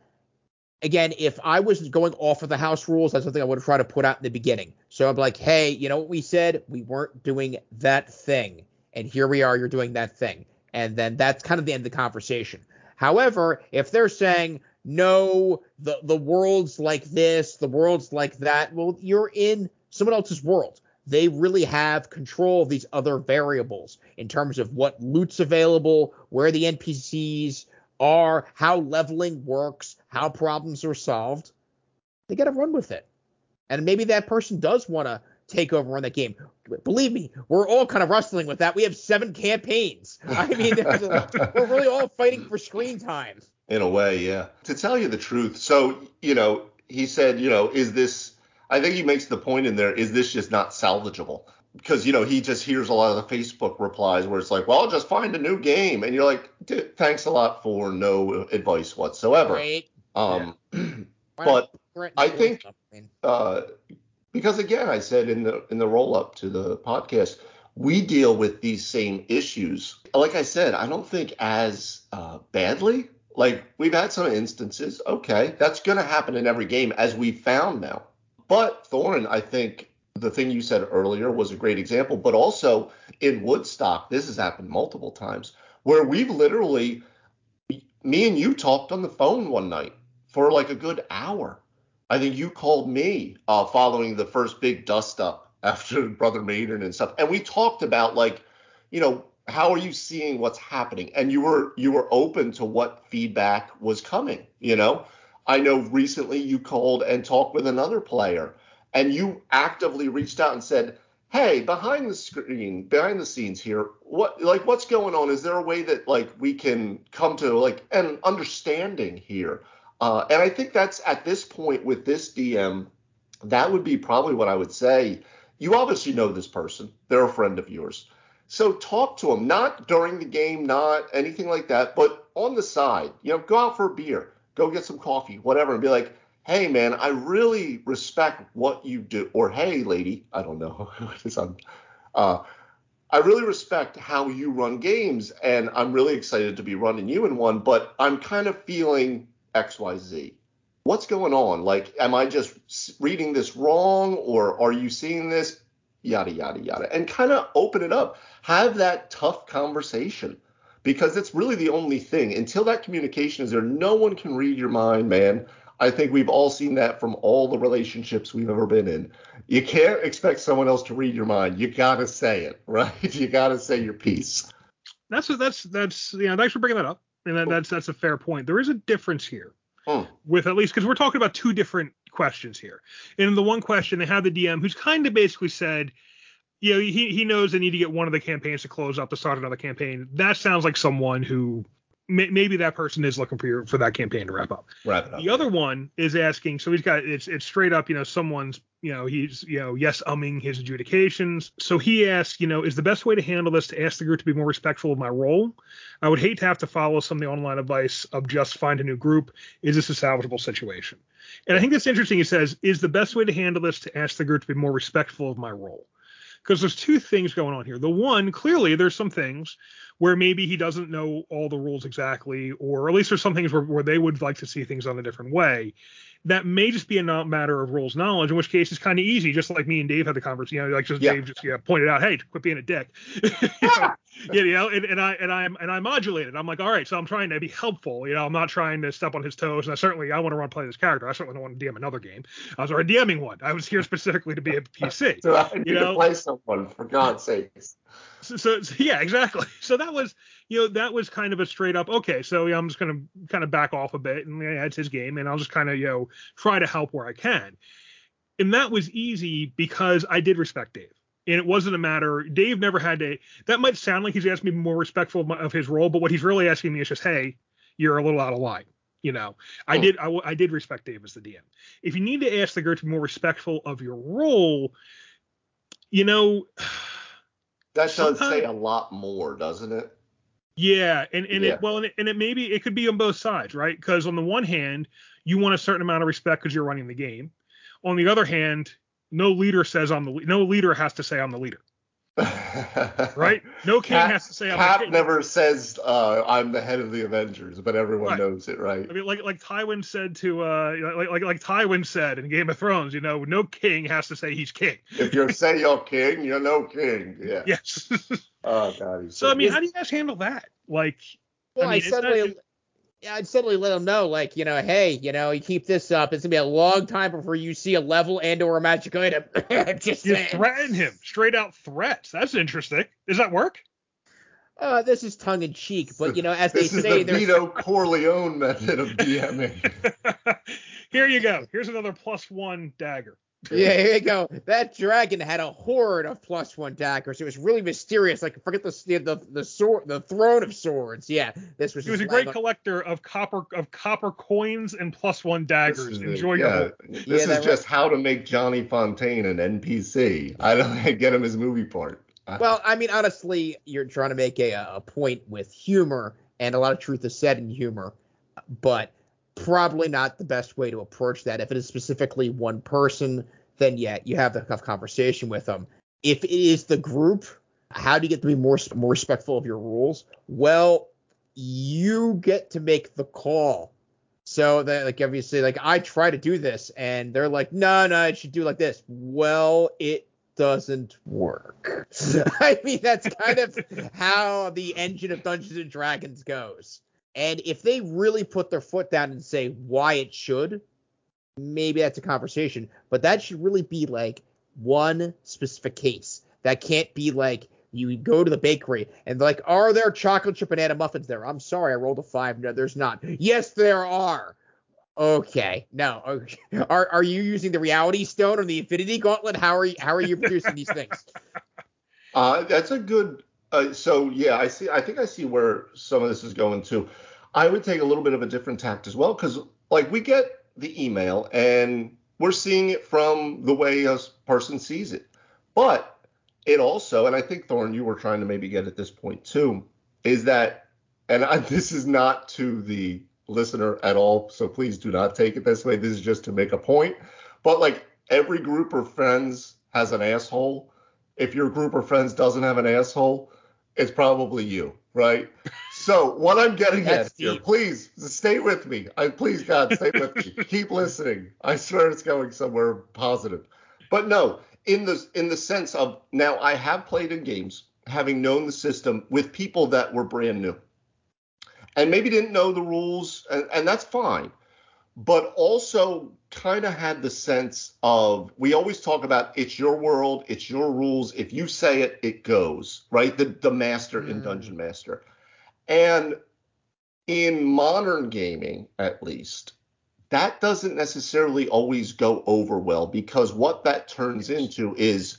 again, if I was going off of the house rules, that's something I would try to put out in the beginning. So I'm like, hey, you know what we said? We weren't doing that thing, and here we are. You're doing that thing, and then that's kind of the end of the conversation. However, if they're saying no, the the world's like this, the world's like that. Well, you're in someone else's world. They really have control of these other variables in terms of what loot's available, where the NPCs are, how leveling works, how problems are solved. They got to run with it. And maybe that person does want to take over on that game. Believe me, we're all kind of wrestling with that. We have seven campaigns. I mean, a, we're really all fighting for screen time. In a way, yeah. To tell you the truth, so you know, he said, you know, is this? I think he makes the point in there. Is this just not salvageable? Because you know he just hears a lot of the Facebook replies where it's like, well, just find a new game, and you're like, thanks a lot for no advice whatsoever. Right. Um, yeah. but I think uh, because again, I said in the in the roll up to the podcast, we deal with these same issues. Like I said, I don't think as uh, badly. Like we've had some instances. Okay, that's going to happen in every game, as we found now. But Thorin, I think the thing you said earlier was a great example. But also in Woodstock, this has happened multiple times where we've literally, me and you talked on the phone one night for like a good hour I think you called me uh, following the first big dust up after Brother Maiden and stuff, and we talked about like, you know, how are you seeing what's happening? And you were you were open to what feedback was coming. You know, I know recently you called and talked with another player, and you actively reached out and said, hey behind the screen behind the scenes here what like what's going on is there a way that like we can come to like an understanding here uh, and I think that's at this point with this DM, that would be probably what I would say. You obviously know this person, they're a friend of yours. So talk to them, not during the game, not anything like that, but on the side. You know, go out for a beer, go get some coffee, whatever, and be like, hey, man, I really respect what you do. Or, hey, lady, I don't know. uh, I really respect how you run games, and I'm really excited to be running you in one, but I'm kind of feeling XYZ. What's going on? Like, am I just reading this wrong or are you seeing this? Yada, yada, yada. And kind of open it up. Have that tough conversation because it's really the only thing. Until that communication is there, no one can read your mind, man. I think we've all seen that from all the relationships we've ever been in. You can't expect someone else to read your mind. You gotta say it, right? You gotta say your piece. That's that's that's yeah. Thanks for bringing that up and that, that's that's a fair point. There is a difference here hmm. with at least because we're talking about two different questions here. And in the one question, they have the DM who's kind of basically said, you know, he he knows they need to get one of the campaigns to close up to start another campaign. That sounds like someone who maybe that person is looking for your, for that campaign to wrap up. Wrap it up. The other one is asking, so he's got it's it's straight up, you know, someone's you know he's you know yes umming his adjudications. So he asks, you know, is the best way to handle this to ask the group to be more respectful of my role? I would hate to have to follow some of the online advice of just find a new group. Is this a salvageable situation? And I think that's interesting. He says, is the best way to handle this to ask the group to be more respectful of my role? Because there's two things going on here. The one, clearly, there's some things where maybe he doesn't know all the rules exactly, or at least there's some things where, where they would like to see things on a different way. That may just be a matter of rules knowledge, in which case it's kind of easy, just like me and Dave had the conversation. You know, like just yeah. Dave just yeah, pointed out, hey, quit being a dick. you know, yeah, you know, and, and I and I and I modulated. I'm like, all right, so I'm trying to be helpful. You know, I'm not trying to step on his toes, and I certainly I want to run play this character. I certainly don't want to DM another game. I was already DMing one. I was here specifically to be a PC. so I need you know? to play someone for God's sakes. So, so, yeah, exactly. So that was, you know, that was kind of a straight up, okay, so yeah, I'm just gonna kind of back off a bit, and yeah, it's his game, and I'll just kind of, you know, try to help where I can. And that was easy because I did respect Dave, and it wasn't a matter. Dave never had to. That might sound like he's asking me more respectful of, my, of his role, but what he's really asking me is just, hey, you're a little out of line. You know, I hmm. did I, I did respect Dave as the DM. If you need to ask the group to be more respectful of your role, you know that does say a lot more, doesn't it? Yeah, and and yeah. it well, and it, and it maybe it could be on both sides, right? Because on the one hand, you want a certain amount of respect because you're running the game. On the other hand, no leader says I'm the no leader has to say I'm the leader right? No king Cap, has to say I'm Cap the king. never says uh, I'm the head of the Avengers, but everyone right. knows it, right? I mean, like like Tywin said to uh, like like like Tywin said in Game of Thrones, you know, no king has to say he's king. if you say you're king, you're no king. Yeah. Yes. oh God. so I mean, how do you guys handle that? Like, well, I, mean, I suddenly. I'd suddenly let them know, like, you know, hey, you know, you keep this up, it's gonna be a long time before you see a level and or a magic item. Just You saying. threaten him, straight out threats. That's interesting. Does that work? Uh, this is tongue in cheek, but you know, as they This is say, the there's Vito Corleone method of DMing. Here you go. Here's another plus one dagger. Yeah, here you go. That dragon had a hoard of plus one daggers. It was really mysterious. Like forget the the the sword, the throne of swords. Yeah, this was. He was a great like- collector of copper of copper coins and plus one daggers. This is Enjoy your yeah. This Yeah, is that just how to make Johnny Fontane an NPC. I don't get him his movie part. Well, I mean, honestly, you're trying to make a a point with humor, and a lot of truth is said in humor, but probably not the best way to approach that. If it is specifically one person, then yeah, you have a tough conversation with them. If it is the group, how do you get to be more more respectful of your rules? Well, you get to make the call. So that like obviously like I try to do this and they're like, no, no, it should do like this. Well, it doesn't work. I mean, that's kind of how the engine of Dungeons and Dragons goes. And if they really put their foot down and say why it should, maybe that's a conversation. But that should really be like one specific case. That can't be like you go to the bakery and like, are there chocolate chip banana muffins there? I'm sorry, I rolled a five. No, there's not. Yes, there are. Okay, no. Are are you using the Reality Stone or the Infinity Gauntlet? How are you how are you producing these things? Uh, that's a good. Uh, so yeah, I see. I think I see where some of this is going to. I would take a little bit of a different tact as well, because like we get the email and we're seeing it from the way a person sees it, but it also, and I think Thorn, you were trying to maybe get at this point too, is that, and I, this is not to the listener at all, so please do not take it this way. This is just to make a point. But like every group of friends has an asshole. If your group of friends doesn't have an asshole, it's probably you, right? So what I'm getting That's at here, deep. please stay with me. I please God stay with me. Keep listening. I swear it's going somewhere positive. But no, in the in the sense of now I have played in games, having known the system with people that were brand new. And maybe didn't know the rules, and, and that's fine. But also kind of had the sense of we always talk about it's your world, it's your rules. If you say it, it goes, right? The the master in Mm. Dungeon Master. And in modern gaming, at least, that doesn't necessarily always go over well because what that turns into is,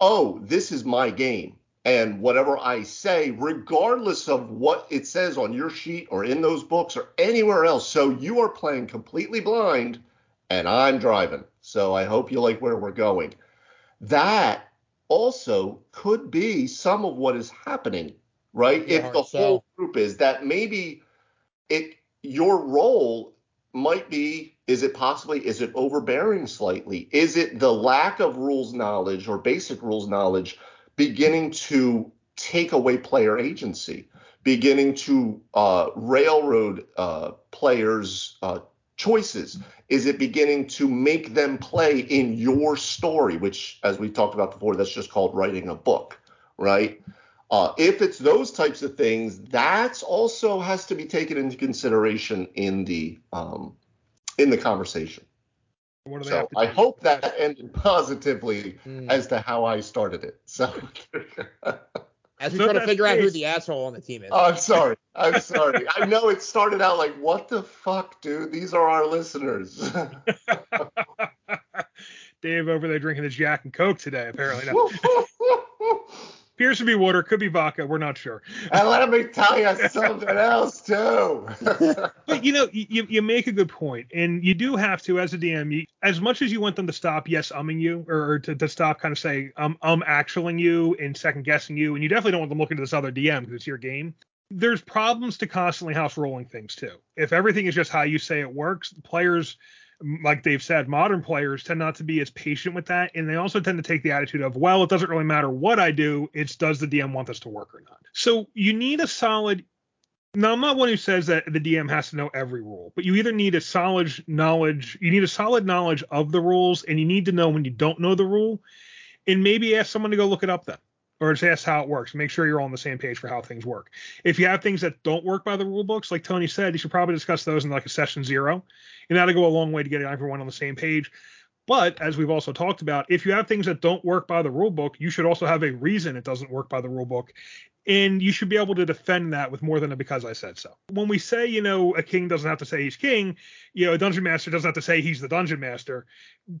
oh, this is my game. And whatever I say, regardless of what it says on your sheet or in those books or anywhere else, so you are playing completely blind and I'm driving. So I hope you like where we're going. That also could be some of what is happening, right? Yeah, if the sell. whole group is that maybe it your role might be is it possibly is it overbearing slightly is it the lack of rules knowledge or basic rules knowledge beginning to take away player agency beginning to uh, railroad uh, players uh, choices is it beginning to make them play in your story which as we talked about before that's just called writing a book right uh, if it's those types of things, that's also has to be taken into consideration in the um, in the conversation. What do they So have to I do? hope that ended positively Hmm. as to how I started it. So As we So try to that's figure out who the asshole on the team is. oh, I'm sorry. I'm sorry. I know it started out like, what the fuck, dude? These are our listeners. Dave over there drinking the Jack and Coke today, apparently. Appears to be water, could be vodka. We're not sure. and let me tell you something else too. But you know, you, you make a good point, and you do have to, as a DM, you, as much as you want them to stop yes umming you, or, or to, to stop kind of say um um actualing you and second guessing you, and you definitely don't want them looking to this other DM because it's your game. There's problems to constantly house rolling things too. If everything is just how you say it works, players, like Dave said, modern players tend not to be as patient with that, and they also tend to take the attitude of, well, it doesn't really matter what I do, it's does the DM want this to work or not. So you need a solid now, I'm not one who says that the DM has to know every rule, but you either need a solid knowledge, you need a solid knowledge of the rules, and you need to know when you don't know the rule, and maybe ask someone to go look it up then. Or just ask how it works. Make sure you're all on the same page for how things work. If you have things that don't work by the rule books, like Tony said, you should probably discuss those in like a session zero, and that'll go a long way to get everyone on the same page. But as we've also talked about, if you have things that don't work by the rule book, you should also have a reason it doesn't work by the rule book. And you should be able to defend that with more than a because I said so. When we say, you know, a king doesn't have to say he's king, you know, a dungeon master doesn't have to say he's the dungeon master.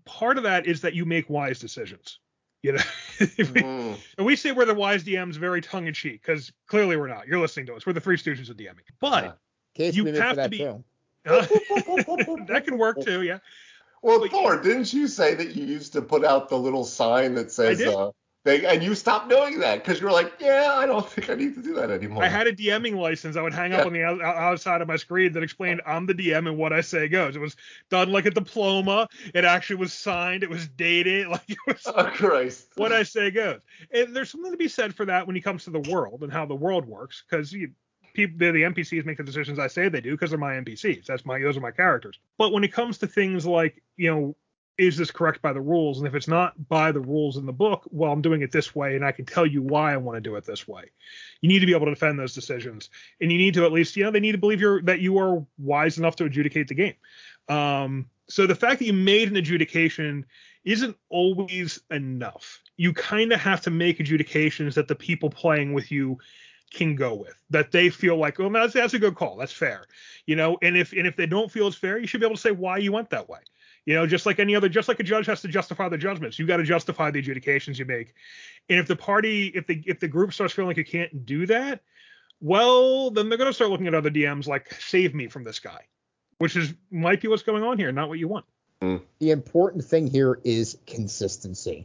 Part of that is that you make wise decisions. You know, mm. and we say we're the wise DMs very tongue in cheek because clearly we're not. You're listening to us. We're the three stooges of DMing. But yeah. you have to be. Uh, that can work too. Yeah. Well, Thor, didn't you say that you used to put out the little sign that says uh, they, and you stopped doing that because you were like, yeah, I don't think I need to do that anymore. I had a DMing license I would hang up on the outside of my screen that explained I'm the DM and what I say goes. It was done like a diploma. It actually was signed. It was dated. Like it was. Oh Christ. What I say goes. And there's something to be said for that when it comes to the world and how the world works because you people the, the NPCs make the decisions I say they do because they're my NPCs. That's my those are my characters. But when it comes to things like you know is this correct by the rules? And if it's not by the rules in the book, well, I'm doing it this way, and I can tell you why I want to do it this way. You need to be able to defend those decisions, and you need to at least, you know, they need to believe you're that you are wise enough to adjudicate the game. Um, so the fact that you made an adjudication isn't always enough. You kind of have to make adjudications that the people playing with you can go with that they feel like oh that's, that's a good call that's fair you know and if and if they don't feel it's fair you should be able to say why you went that way you know just like any other just like a judge has to justify the judgments you got to justify the adjudications you make and if the party if the if the group starts feeling like you can't do that well then they're going to start looking at other dms like save me from this guy which is might be what's going on here not what you want mm. the important thing here is consistency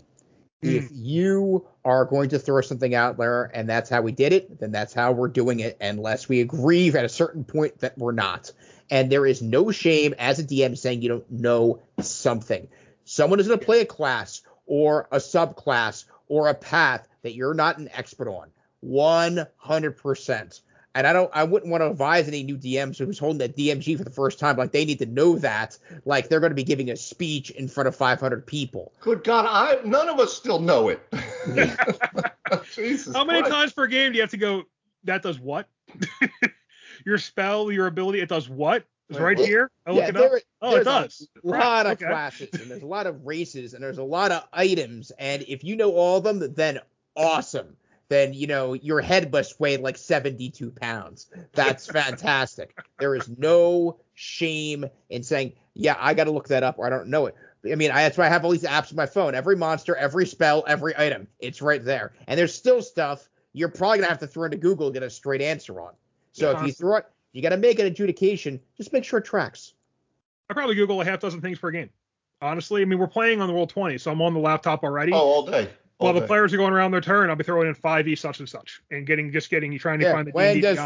if hmm. you are going to throw something out there and that's how we did it, then that's how we're doing it, unless we agree at a certain point that we're not. And there is no shame as a DM saying you don't know something. Someone is going to play a class or a subclass or a path that you're not an expert on. 100%. And I don't, I wouldn't want to advise any new DMs who's holding that DMG for the first time. Like they need to know that, like they're going to be giving a speech in front of 500 people. Good God, I none of us still know it. Jesus How many Christ. times per game do you have to go? That does what? your spell, your ability, it does what? It's right here. I look yeah, it up. There, oh, it does. A lot of okay. classes and there's a lot of races and there's a lot of items. And if you know all of them, then awesome then you know your head must weigh like 72 pounds. That's fantastic. there is no shame in saying, yeah, I got to look that up or I don't know it. I mean, I, that's why I have all these apps on my phone. Every monster, every spell, every item, it's right there. And there's still stuff you're probably gonna have to throw into Google to get a straight answer on. So yeah, if you throw it, you got to make an adjudication. Just make sure it tracks. I probably Google a half dozen things per game. Honestly, I mean, we're playing on the Roll 20, so I'm on the laptop already. Oh, all day. While the players are going around their turn, I'll be throwing in five e such and such, and getting just getting you trying to yeah, find the when does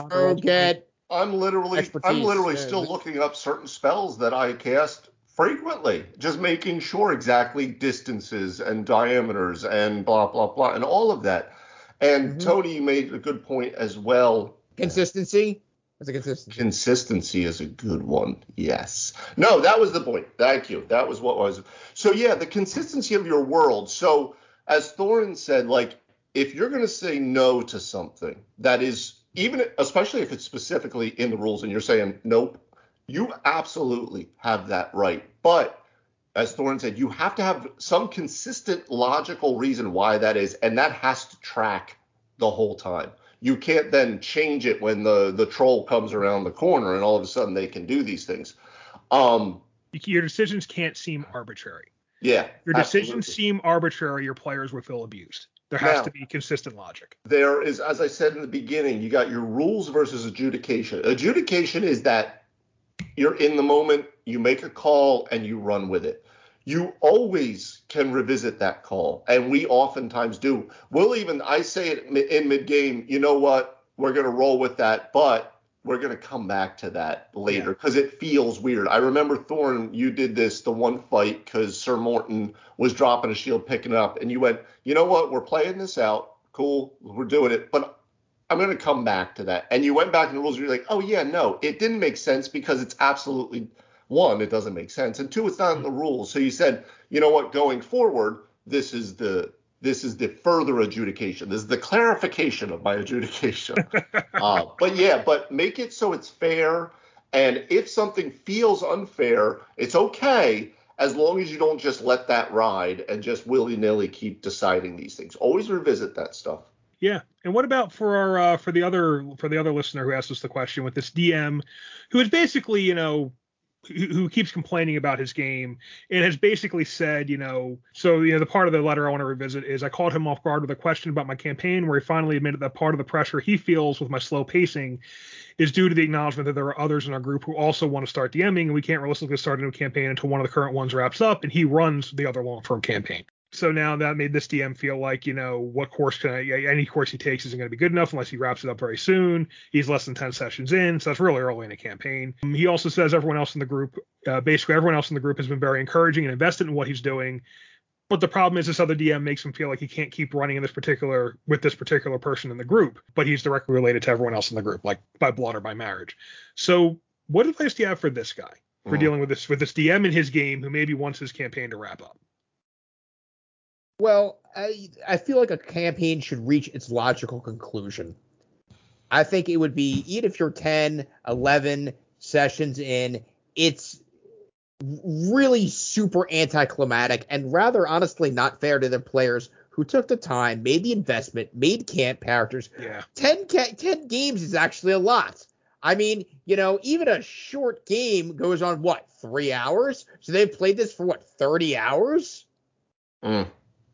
get I'm literally expertise. I'm literally still looking up certain spells that I cast frequently, just making sure exactly distances and diameters and blah blah blah and all of that. And mm-hmm. Tony made a good point as well. Consistency. That's a consistency. Consistency is a good one. Yes. No, that was the point. Thank you. That was what was. So yeah, the consistency of your world. So as Thorin said, like if you're going to say no to something that is even especially if it's specifically in the rules and you're saying nope, you absolutely have that right. But as Thorin said, you have to have some consistent logical reason why that is, and that has to track the whole time. You can't then change it when the the troll comes around the corner and all of a sudden they can do these things. Um, your decisions can't seem arbitrary. Yeah. Your decisions absolutely. seem arbitrary, your players will feel abused. There has now, to be consistent logic. There is, as I said in the beginning, you got your rules versus adjudication. Adjudication is that you're in the moment, you make a call, and you run with it. You always can revisit that call, and we oftentimes do. We'll even, I say it in mid game, you know what, we're going to roll with that, but we're going to come back to that later because yeah. it feels weird. I remember Thorn, you did this the one fight because Sir Morton was dropping a shield, picking it up, and you went, you know what, we're playing this out. Cool, we're doing it, but I'm going to come back to that. And you went back to the rules, and you're like, oh yeah, no, it didn't make sense because it's absolutely one, it doesn't make sense, and two, it's not in the rules. So you said, you know what, going forward, this is the This is the further adjudication. This is the clarification of my adjudication. uh, but yeah, but make it so it's fair. And if something feels unfair, it's okay as long as you don't just let that ride and just willy nilly keep deciding these things. Always revisit that stuff. Yeah, and what about for our uh, for the other for the other listener who asked us the question with this DM, who is basically you know who keeps complaining about his game and has basically said, you know, so you know the part of the letter I want to revisit is I called him off guard with a question about my campaign where he finally admitted that part of the pressure he feels with my slow pacing is due to the acknowledgement that there are others in our group who also want to start DMing and we can't realistically start a new campaign until one of the current ones wraps up and he runs the other long-term campaign. So now that made this DM feel like, you know, what course can I, any course he takes isn't going to be good enough unless he wraps it up very soon. He's less than 10 sessions in, so that's really early in a campaign. Um, he also says everyone else in the group, uh, basically everyone else in the group has been very encouraging and invested in what he's doing. But the problem is this other DM makes him feel like he can't keep running in this particular with this particular person in the group, but he's directly related to everyone else in the group, like by blood or by marriage. So what advice do you have for this guy for mm. dealing with this with this DM in his game who maybe wants his campaign to wrap up? Well, I I feel like a campaign should reach its logical conclusion. I think it would be even if you're 10, 11 sessions in, it's really super anticlimactic and rather honestly not fair to the players who took the time, made the investment, made camp characters. Yeah. 10, 10 games is actually a lot. I mean, you know, even a short game goes on what, three hours? So they've played this for what, 30 hours? Mm.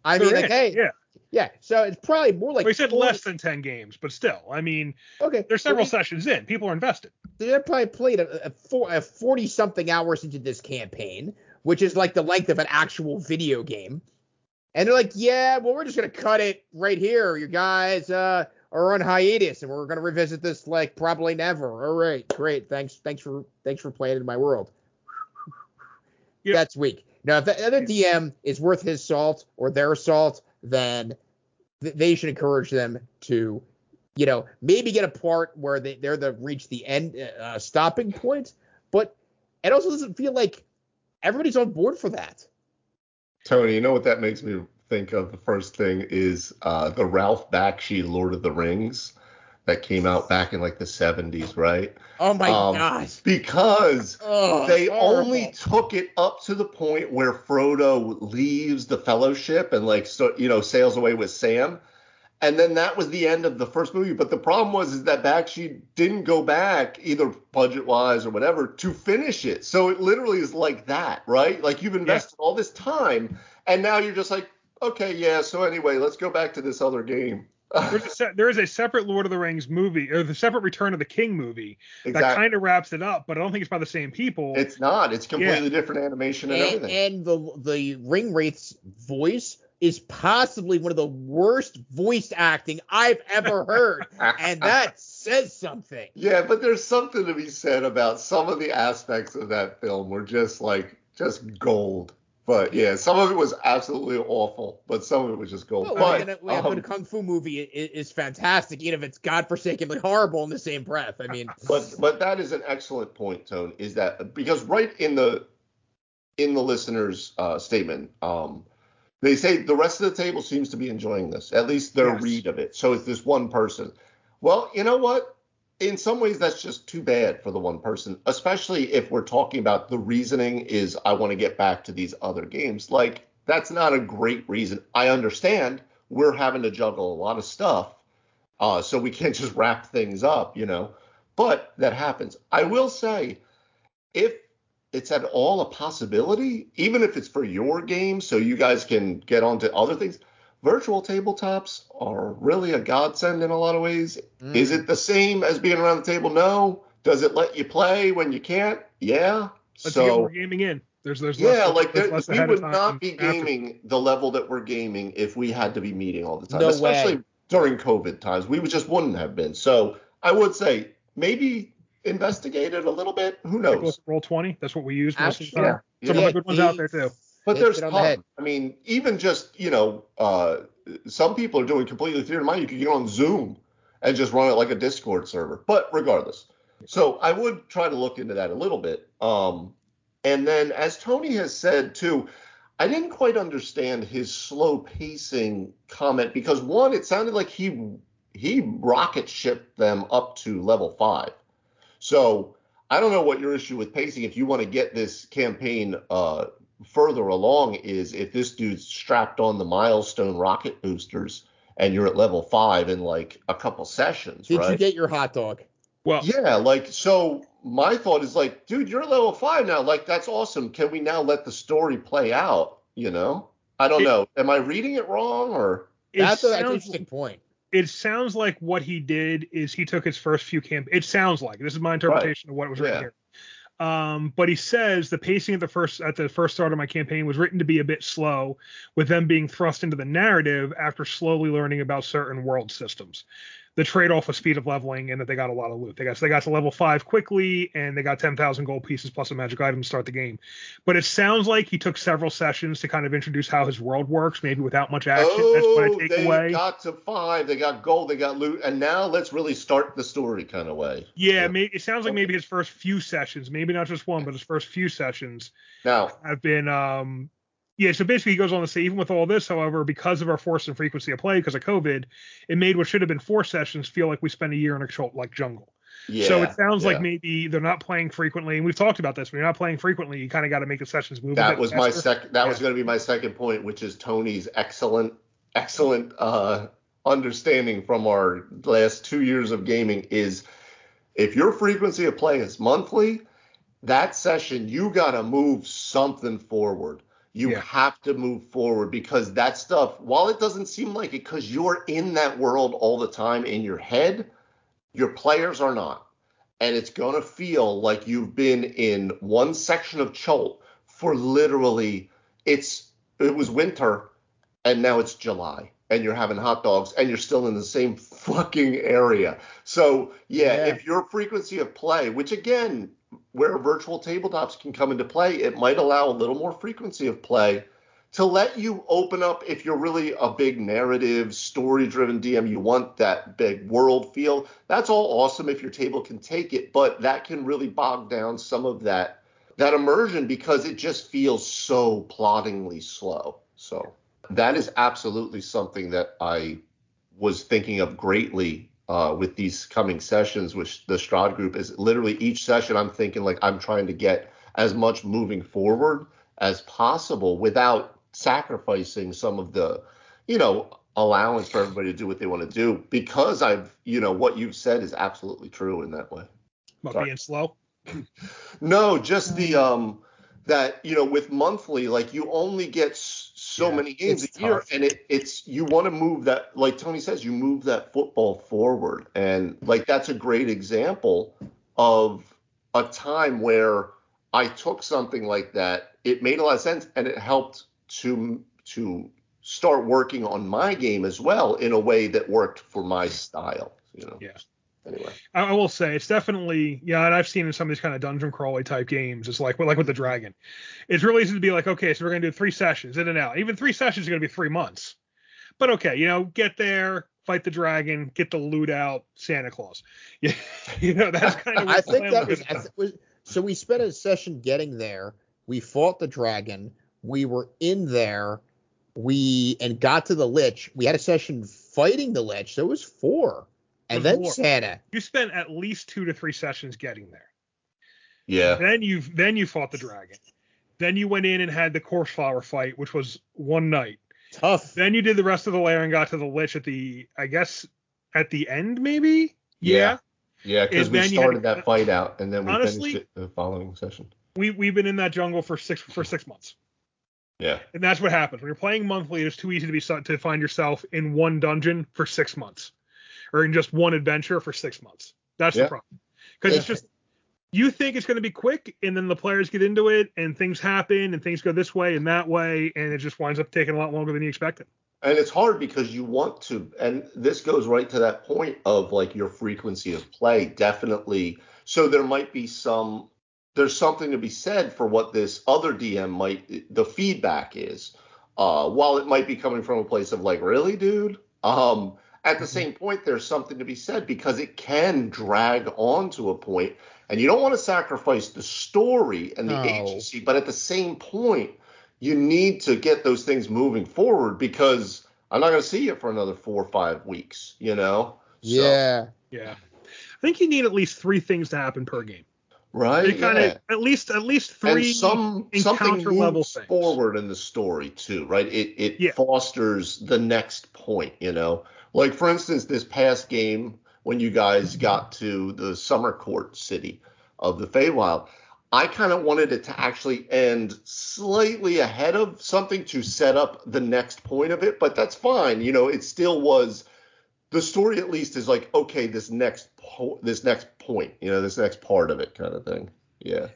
I mean, like, hey, yeah. Yeah, so it's probably more like. We said 40. less than ten games, but still, I mean, okay, there's several sessions in. People are invested. They're probably played a, a, a forty something hours into this campaign, which is like the length of an actual video game. And they're like, yeah, well, we're just gonna cut it right here. You guys uh, are on hiatus, and we're gonna revisit this like probably never. All right, great. Thanks, thanks for thanks for playing in my world. Yep. That's weak. Now, if the other DM is worth his salt or their salt, then th- they should encourage them to, you know, maybe get a part where they, they're the reach the end uh, stopping point. But it also doesn't feel like everybody's on board for that. Tony, you know what that makes me think of? The first thing is uh, the Ralph Bakshi Lord of the Rings that came out back in like the 70s, right? Oh my um, gosh. Because they horrible. only took it up to the point where Frodo leaves the fellowship and like so, you know sails away with Sam. And then that was the end of the first movie. But the problem was is that Bakshi didn't go back either budget wise or whatever to finish it. So it literally is like that, right? Like you've invested yeah. all this time and now you're just like, okay, yeah, so anyway, let's go back to this other game. There's a se- there is a separate Lord of the Rings movie, or the separate Return of the King movie exactly. that kind of wraps it up, but I don't think it's by the same people. It's not. It's completely yeah. different animation and, and, everything. And the the Ringwraith's voice is possibly one of the worst voice acting I've ever heard, and that says something. Yeah, but there's something to be said about some of the aspects of that film were just like just gold. But yeah, some of it was absolutely awful, but some of it was just gold. Well, but, I mean, um, a kung fu movie is, is, fantastic, even if it's godforsakenly horrible in the same breath. I mean, but but that is an excellent point, Tone. Is that because right in the in the listener's uh, statement, um, they say the rest of the table seems to be enjoying this, at least their yes. read of it. So it's this one person. Well, you know what? In some ways that's just too bad for the one person especially if we're talking about the reasoning is i want to get back to these other games. Like that's not a great reason. I understand we're having to juggle a lot of stuff uh, so we can't just wrap things up you know but that happens. I will say if it's at all a possibility even if it's for your game so you guys can get on to other things virtual tabletops are really a godsend in a lot of ways. Mm. Is it the same as being around the table? No. Does it let you play when you can't? Yeah. Let's so, get more gaming in. There's, there's yeah, less, like there, we would not be gaming after. the level that we're gaming if we had to be meeting all the time, no especially way. during COVID times. We just wouldn't have been. So I would say maybe investigate it a little bit. Who knows? Roll twenty. That's what we use most of the time. Yeah. Some yeah, of the good ones out there too. But there's the I mean, even just you know, uh, some people are doing completely theater mind. You can get on Zoom and just run it like a Discord server. But regardless, so I would try to look into that a little bit. Um, and then, as Tony has said too, I didn't quite understand his slow pacing comment because one, it sounded like he he rocket shipped them up to level five. So I don't know what your issue with pacing. If you want to get this campaign uh, further along, is if this dude's strapped on the milestone rocket boosters and you're at level five in like a couple sessions, Did right? you get your hot dog? Well, Yeah, like so my thought is like, dude, you're level five now. Like that's awesome. Can we now let the story play out? You know? I don't It- know. Am I reading it wrong or it That's a, that's an interesting point. it sounds like what he did is he took his first few camp. It sounds like this is my interpretation of what was written Yeah. here. Um, but he says the pacing at the first at the first start of my campaign was written to be a bit slow, with them being thrust into the narrative after slowly learning about certain world systems. The trade-off of speed of leveling and that they got a lot of loot. They got they got to level five quickly and they got ten thousand gold pieces plus a magic item to start the game. But it sounds like he took several sessions to kind of introduce how his world works, maybe without much action. That's what I Oh, take they away. got to five, they got gold, they got loot, and now let's really start the story kind of way. Yeah, Yeah. May, it sounds like maybe his first few sessions, maybe not just one, but his first few sessions Now, have been um yeah, so basically he goes on to say even with all this, however, because of our force and frequency of play because of COVID, it made what should have been four sessions feel like we spent a year in a like jungle. yeah. so it sounds like maybe they're not playing frequently, and we've talked about this. When you're not playing frequently, you kind of got to make the sessions move. that was my second that was going to be my second point which is tony's excellent excellent uh understanding from our last two years of gaming is if your frequency of play is monthly that session you got to move something forward you Yeah. have to move forward because that stuff while it doesn't seem like it because you're in that world all the time in your head your players are not and it's going to feel like you've been in one section of Chult for literally it's it was winter and now it's July and you're having hot dogs and you're still in the same fucking area. So, yeah, Yeah. if your frequency of play, which again, where virtual tabletops can come into play, it might allow a little more frequency of play to let you open up if you're really a big narrative, story driven DM, you want that big world feel. That's all awesome if your table can take it, but that can really bog down some of that that immersion because it just feels so ploddingly slow. So that is absolutely something that I was thinking of greatly uh, with these coming sessions with the Strahd group is literally each session I'm thinking like I'm trying to get as much moving forward as possible without sacrificing some of the, you know, allowance for everybody to do what they want to do because I've, you know, what you've said is absolutely true in that way. About Sorry. being slow. No, just the um that you know with monthly like you only get so Yeah, many games a year tough. and it it's you want to move that like Tony says you move that football forward and like that's a great example of a time where I took something like that it made a lot of sense and it helped to to start working on my game as well in a way that worked for my style you know Yeah. Anyway I, will say it's definitely yeah, and I've seen in some of these kind of dungeon crawly type games, it's like like with the dragon. It's really easy to be like, okay, so we're gonna do three sessions in and out. Even three sessions are gonna be three months. But okay, you know, get there, fight the dragon, get the loot out, Santa Claus. Yeah, you know, that's kind of I think that was. was, th- was so we spent a session getting there. We fought the dragon. We were in there. We and got to the lich. We had a session fighting the lich. So it was four. And then more. Santa. you spent at least two to three sessions getting there. yeah Then you then you fought the dragon. Then you went in and had the corpse flower fight, which was one night. Tough. Then you did the rest of the layer and got to the lich at the I guess at the end maybe. Yeah. Yeah, because And we then you had- started that fight out and then we Honestly- finished it the following session. We we've been in that jungle for six for six months. Yeah. And that's what happens when you're playing monthly. It's too easy to be to find yourself in one dungeon for six months, or in just one adventure for six months. That's Yeah. the problem. Because it's just you think it's going to be quick, and then the players get into it, and things happen, and things go this way and that way, and it just winds up taking a lot longer than you expected. And it's hard because you want to, and this goes right to that point of like your frequency of play. Definitely. So there might be some, there's something to be said for what this other DM might, the feedback is. Uh, while it might be coming from a place of like, really, dude? Um, at the mm-hmm. same point, there's something to be said because it can drag on to a point, and you don't want to sacrifice the story and the No. agency, but at the same point, you need to get those things moving forward because I'm not going to see you for another four or five weeks, you know? So, Yeah. Yeah. I think you need at least three things to happen per game. right. It kind of yeah. at least at least and three some something encounter level things. forward in the story too, right? It it Yeah. fosters the next point, you know. Like for instance, this past game when you guys got to the summer court city of the Feywild, I kind of wanted it to actually end slightly ahead of something to set up the next point of it, but that's fine. You know, it still was the story at least is like okay, this next po- this next point, you know, this next part of it kind of thing. Yeah.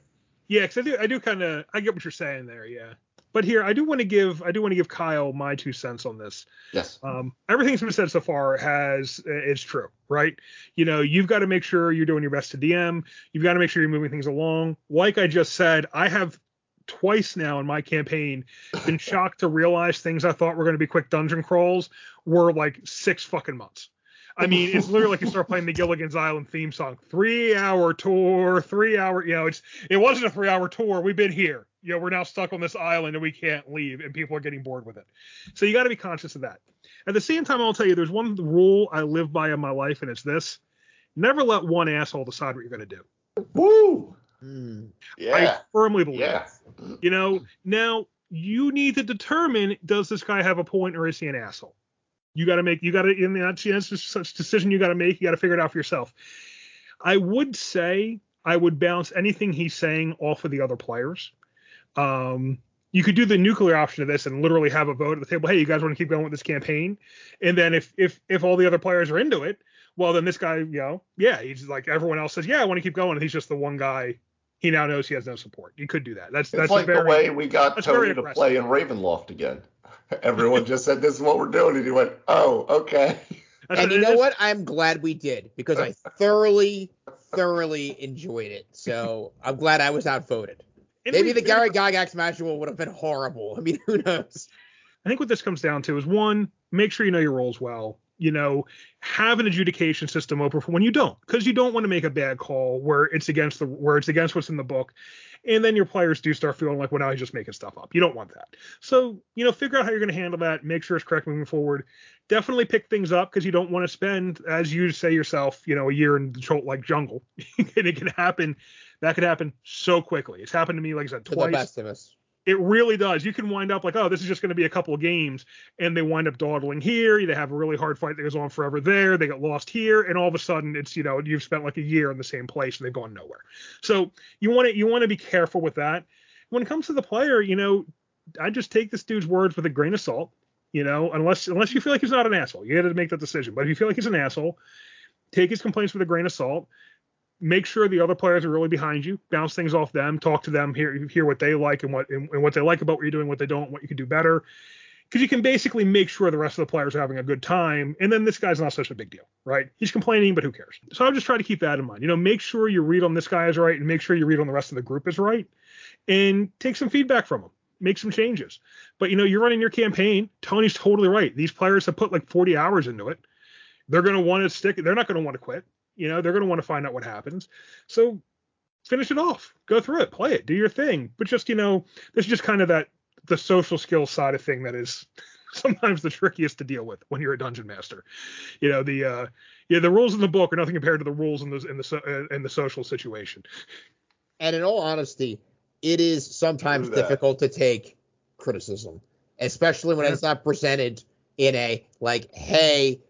Yeah, because I do I do kind of I get what you're saying there. Yeah. But here I do want to give I do want to give Kyle my two cents on this. Yes. Um, everything that's been said so far has is true, right? You know, you've got to make sure you're doing your best to DM. You've got to make sure you're moving things along. Like I just said, I have twice now in my campaign been shocked to realize things I thought were going to be quick dungeon crawls were like six fucking months. I mean, it's literally like you start playing the Gilligan's Island theme song. Three hour tour, three hour, you know, it's it wasn't a three hour tour. We've been here. You know, we're now stuck on this island and we can't leave, and people are getting bored with it. So you got to be conscious of that. At the same time, I'll tell you, there's one rule I live by in my life, and it's this: never let one asshole decide what you're going to do. Woo! Hmm. Yeah. I firmly believe. yeah. You know, now you need to determine does this guy have a point or is he an asshole? You got to make, you got to, in that such decision you got to make, you got to figure it out for yourself. I would say I would bounce anything he's saying off of the other players. Um, you could do the nuclear option of this and literally have a vote at the table. Hey, you guys want to keep going with this campaign? And then if if if all the other players are into it, well then this guy, you know, yeah, he's like everyone else says, yeah, I want to keep going. And he's just the one guy. He now knows he has no support. You could do that. That's It's that's like very the way we got Tony to aggressive. play in Ravenloft again. Everyone just said this is what we're doing, and he went, "Oh, okay." And you know what? I'm glad we did because I thoroughly, thoroughly enjoyed it. So I'm glad I was outvoted. and Maybe the Gary Gygax manual would have been horrible. I mean, who knows? I think what this comes down to is one, make sure you know your roles well. You know, have an adjudication system open for when you don't, because you don't want to make a bad call where it's against the where it's against what's in the book, and then your players do start feeling like, well, now he's just making stuff up. You don't want that. So, you know, figure out how you're going to handle that. Make sure it's correct moving forward. Definitely pick things up because you don't want to spend, as you say yourself, you know, a year in the Chult like jungle, and it can happen. That could happen so quickly. It's happened to me, like I said, To the twice. best of us. It really does. You can wind up like, oh, this is just going to be a couple of games, and they wind up dawdling here. They have a really hard fight that goes on forever there. They get lost here, and all of a sudden, it's you know you've spent like a year in the same place and they've gone nowhere. So you want to you want to be careful with that. When it comes to the player, you know, I just take this dude's words with a grain of salt. You know, unless unless you feel like he's not an asshole, you got to make that decision. But if you feel like he's an asshole, take his complaints with a grain of salt make sure the other players are really behind you. Bounce things off them. Talk to them. Hear hear what they like and what and, and what they like about what you're doing, what they don't, what you can do better. Because you can basically make sure the rest of the players are having a good time, and then this guy's not such a big deal, right? He's complaining, but who cares? So I just try to keep that in mind. You know, make sure you read on this guy is right, and make sure you read on the rest of the group is right, and take some feedback from them. Make some changes. But you know, you're running your campaign. Tony's totally right. These players have put like 40 hours into it. They're going to want to stick. They're not going to want to quit. You know, they're going to want to find out what happens. So finish it off. Go through it. Play it. Do your thing. But just, you know, there's just kind of that the social skill side of thing that is sometimes the trickiest to deal with when you're a dungeon master. You know, the uh yeah, the rules in the book are nothing compared to the rules in the in the so- uh, in the social situation. And in all honesty, it is sometimes difficult to take criticism, especially when Yeah. it's not presented in a like, hey,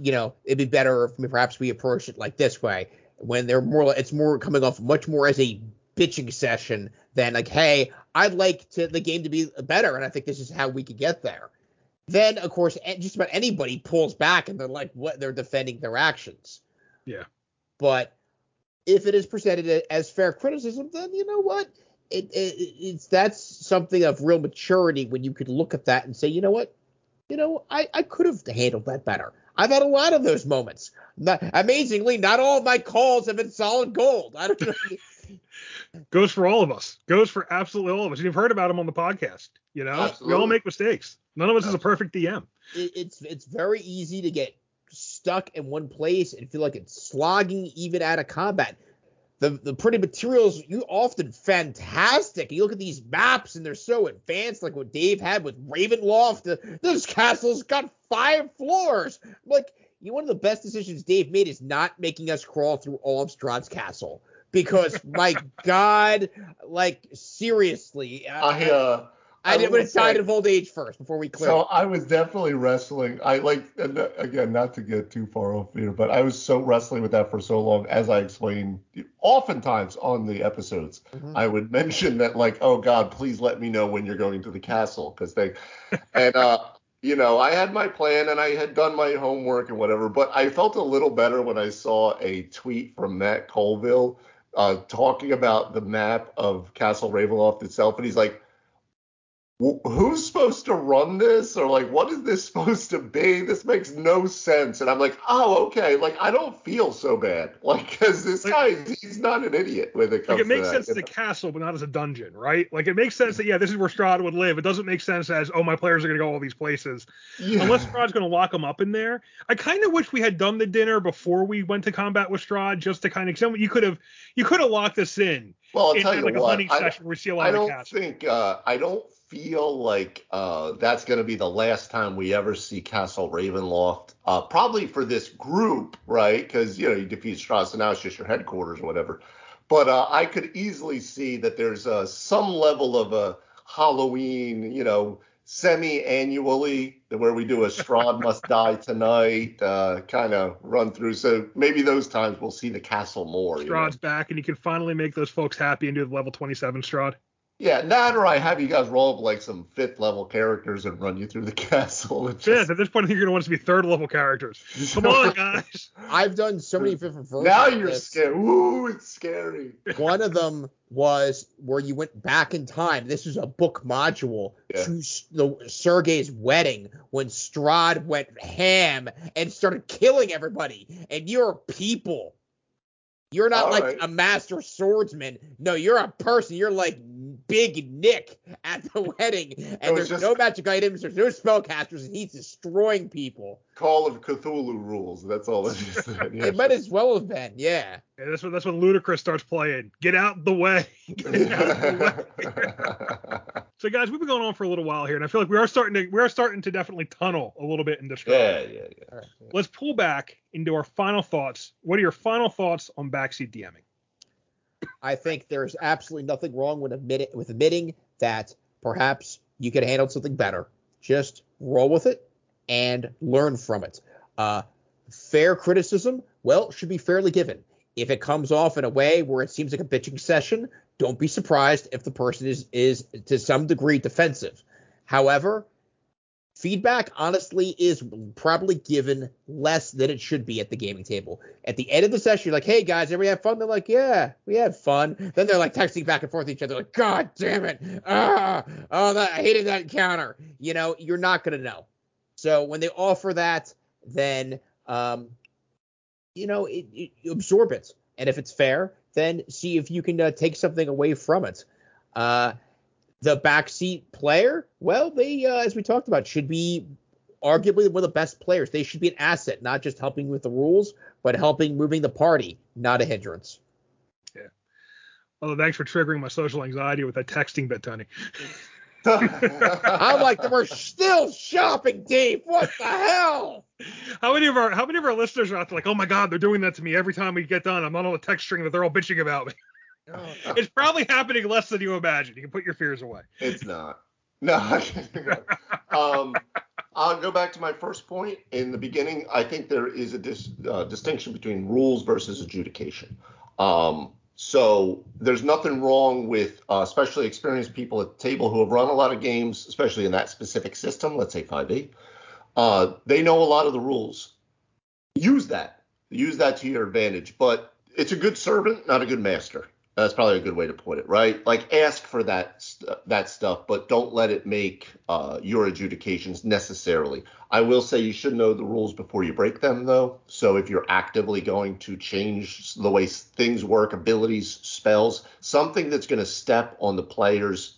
you know, it'd be better if perhaps we approach it like this way. When they're more, it's more coming off much more as a bitching session than like, hey, I'd like to the game to be better, and I think this is how we could get there. Then, of course, just about anybody pulls back and they're like, what? They're defending their actions. Yeah. But if it is presented as fair criticism, then you know what? It, it it's that's something of real maturity when you could look at that and say, you know what, you know, I I could have handled that better. I've had a lot of those moments. Not, amazingly, not all of my calls have been solid gold. I don't know. Goes for all of us. Goes for absolutely all of us. You've heard about him on the podcast. You know, we all make mistakes. None of us is a perfect DM. it, it's it's very easy to get stuck in one place and feel like it's slogging even out of combat. The the printed materials you often fantastic. You look at these maps and they're so advanced, like what Dave had with Ravenloft. This castle's got five floors. Like you one of the best decisions Dave made is not making us crawl through all of Strahd's castle because my God, like seriously, I uh, I, did will would have died say- of old age first before we clear. So it. I was definitely wrestling. I like and again, not to get too far off here, but I was so wrestling with that for so long, as I explained, oftentimes on the episodes, Mhm. I would mention that like, oh God, please let me know when you're going to the castle, because they and uh, you know, I had my plan and I had done my homework and whatever, but I felt a little better when I saw a tweet from Matt Colville uh, talking about the map of Castle Ravenloft itself, and he's like, "Wh- "Who's supposed to run this? Or like, what is this supposed to be? This makes no sense." And I'm like, "Oh, okay. Like, I don't feel so bad, like, because this guy, he's not an idiot when it comes Like it makes to sense as a castle, but not as a dungeon, right? Like it makes sense that yeah, this is where Strahd would live. It doesn't make sense as oh my players are gonna go all these places? Yeah. unless Strahd's gonna lock them up in there. I kind of wish we had done the dinner before we went to combat with Strahd, just to kind of you could have you could have locked us in well, I'll tell you like a what, hunting I- session where we see a lot I don't castle. think uh, I don't feel like uh, that's going to be the last time we ever see Castle Ravenloft. Uh, probably for this group, right? Because you know you defeat Strahd, and now it's just your headquarters or whatever. But uh, I could easily see that there's uh, some level of a Halloween, you know, semi-annually where we do a Strahd must die tonight uh, kind of run through. So maybe those times we'll see the castle more. you know? Strahd's back, and you can finally make those folks happy and do the level 27 Strahd. Yeah, that or I have you guys roll up like some fifth level characters and run you through the castle. And Yeah, just, at this point, I think you're gonna want us to be third level characters. Come on, guys. I've done so many different versions. now you're this. scared. Ooh, it's scary. One of them was where you went back in time. This is a book module Yeah. to S- the Sergei's wedding when Strahd went ham and started killing everybody. And you're people. You're not All like right. a master swordsman. No, you're a person. You're like Big Nick at the wedding. And there's just- no magic items. There's no spellcasters, and he's destroying people. Call of Cthulhu rules. That's all it is. Yeah. It might as well have been, yeah. Yeah, that's when that's when Ludacris starts playing. Get out the way. Get out the way. So guys, we've been going on for a little while here, and I feel like we are starting to we are starting to definitely tunnel a little bit in Strahd. yeah, yeah, yeah. All right. Let's pull back into our final thoughts. What are your final thoughts on backseat DMing? I think there's absolutely nothing wrong with admitting with admitting that perhaps you could handle something better. Just roll with it and learn from it. Uh, fair criticism, well, should be fairly given. If it comes off in a way where it seems like a bitching session, don't be surprised if the person is is to some degree defensive. However, feedback honestly is probably given less than it should be at the gaming table. At the end of the session, you're like, "Hey guys, everybody have fun?" They're like, "Yeah, we had fun." Then they're like texting back and forth to each other, like, "God damn it! Ah, oh, that, I hated that encounter." You know, you're not gonna know. So when they offer that, then um, you know, it, it, absorb it, and if it's fair, then see if you can uh, take something away from it. Uh, the backseat player, well, they, uh, as we talked about, should be arguably one of the best players. They should be an asset, not just helping with the rules, but helping moving the party, not a hindrance. Yeah. Although thanks for triggering my social anxiety with that texting bit, Tony. I'm like, we're still shopping, Dave. What the hell? How many of our how many of our listeners are out there like, oh my god, they're doing that to me every time we get done. I'm on all the text string that they're all bitching about me. It's probably happening less than you imagine. You can put your fears away. It's not. No. um, I'll go back to my first point. In the beginning, I think there is a dis, uh, distinction between rules versus adjudication. Um, so there's nothing wrong with, uh, especially experienced people at the table who have run a lot of games, especially in that specific system, let's say 5e. Uh, they know a lot of the rules. Use that. Use that to your advantage. But it's a good servant, not a good master. That's probably a good way to put it, right? Like ask for that st- that stuff, but don't let it make uh, your adjudications necessarily. I will say you should know the rules before you break them, though. So if you're actively going to change the way things work, abilities, spells, something that's going to step on the players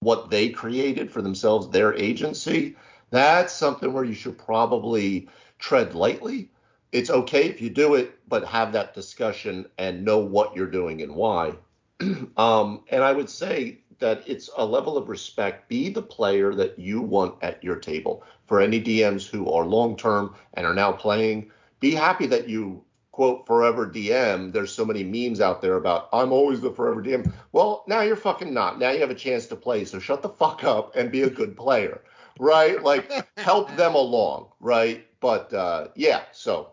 what they created for themselves, their agency, that's something where you should probably tread lightly it's okay if you do it, but have that discussion and know what you're doing and why. um, and I would say that it's a level of respect. Be the player that you want at your table. For any DMs who are long term and are now playing, be happy that you quote forever DM. There's so many memes out there about I'm always the forever DM. Well, now you're fucking not. Now you have a chance to play. So shut the fuck up and be a good player. Right? Like help them along, right? But uh yeah, so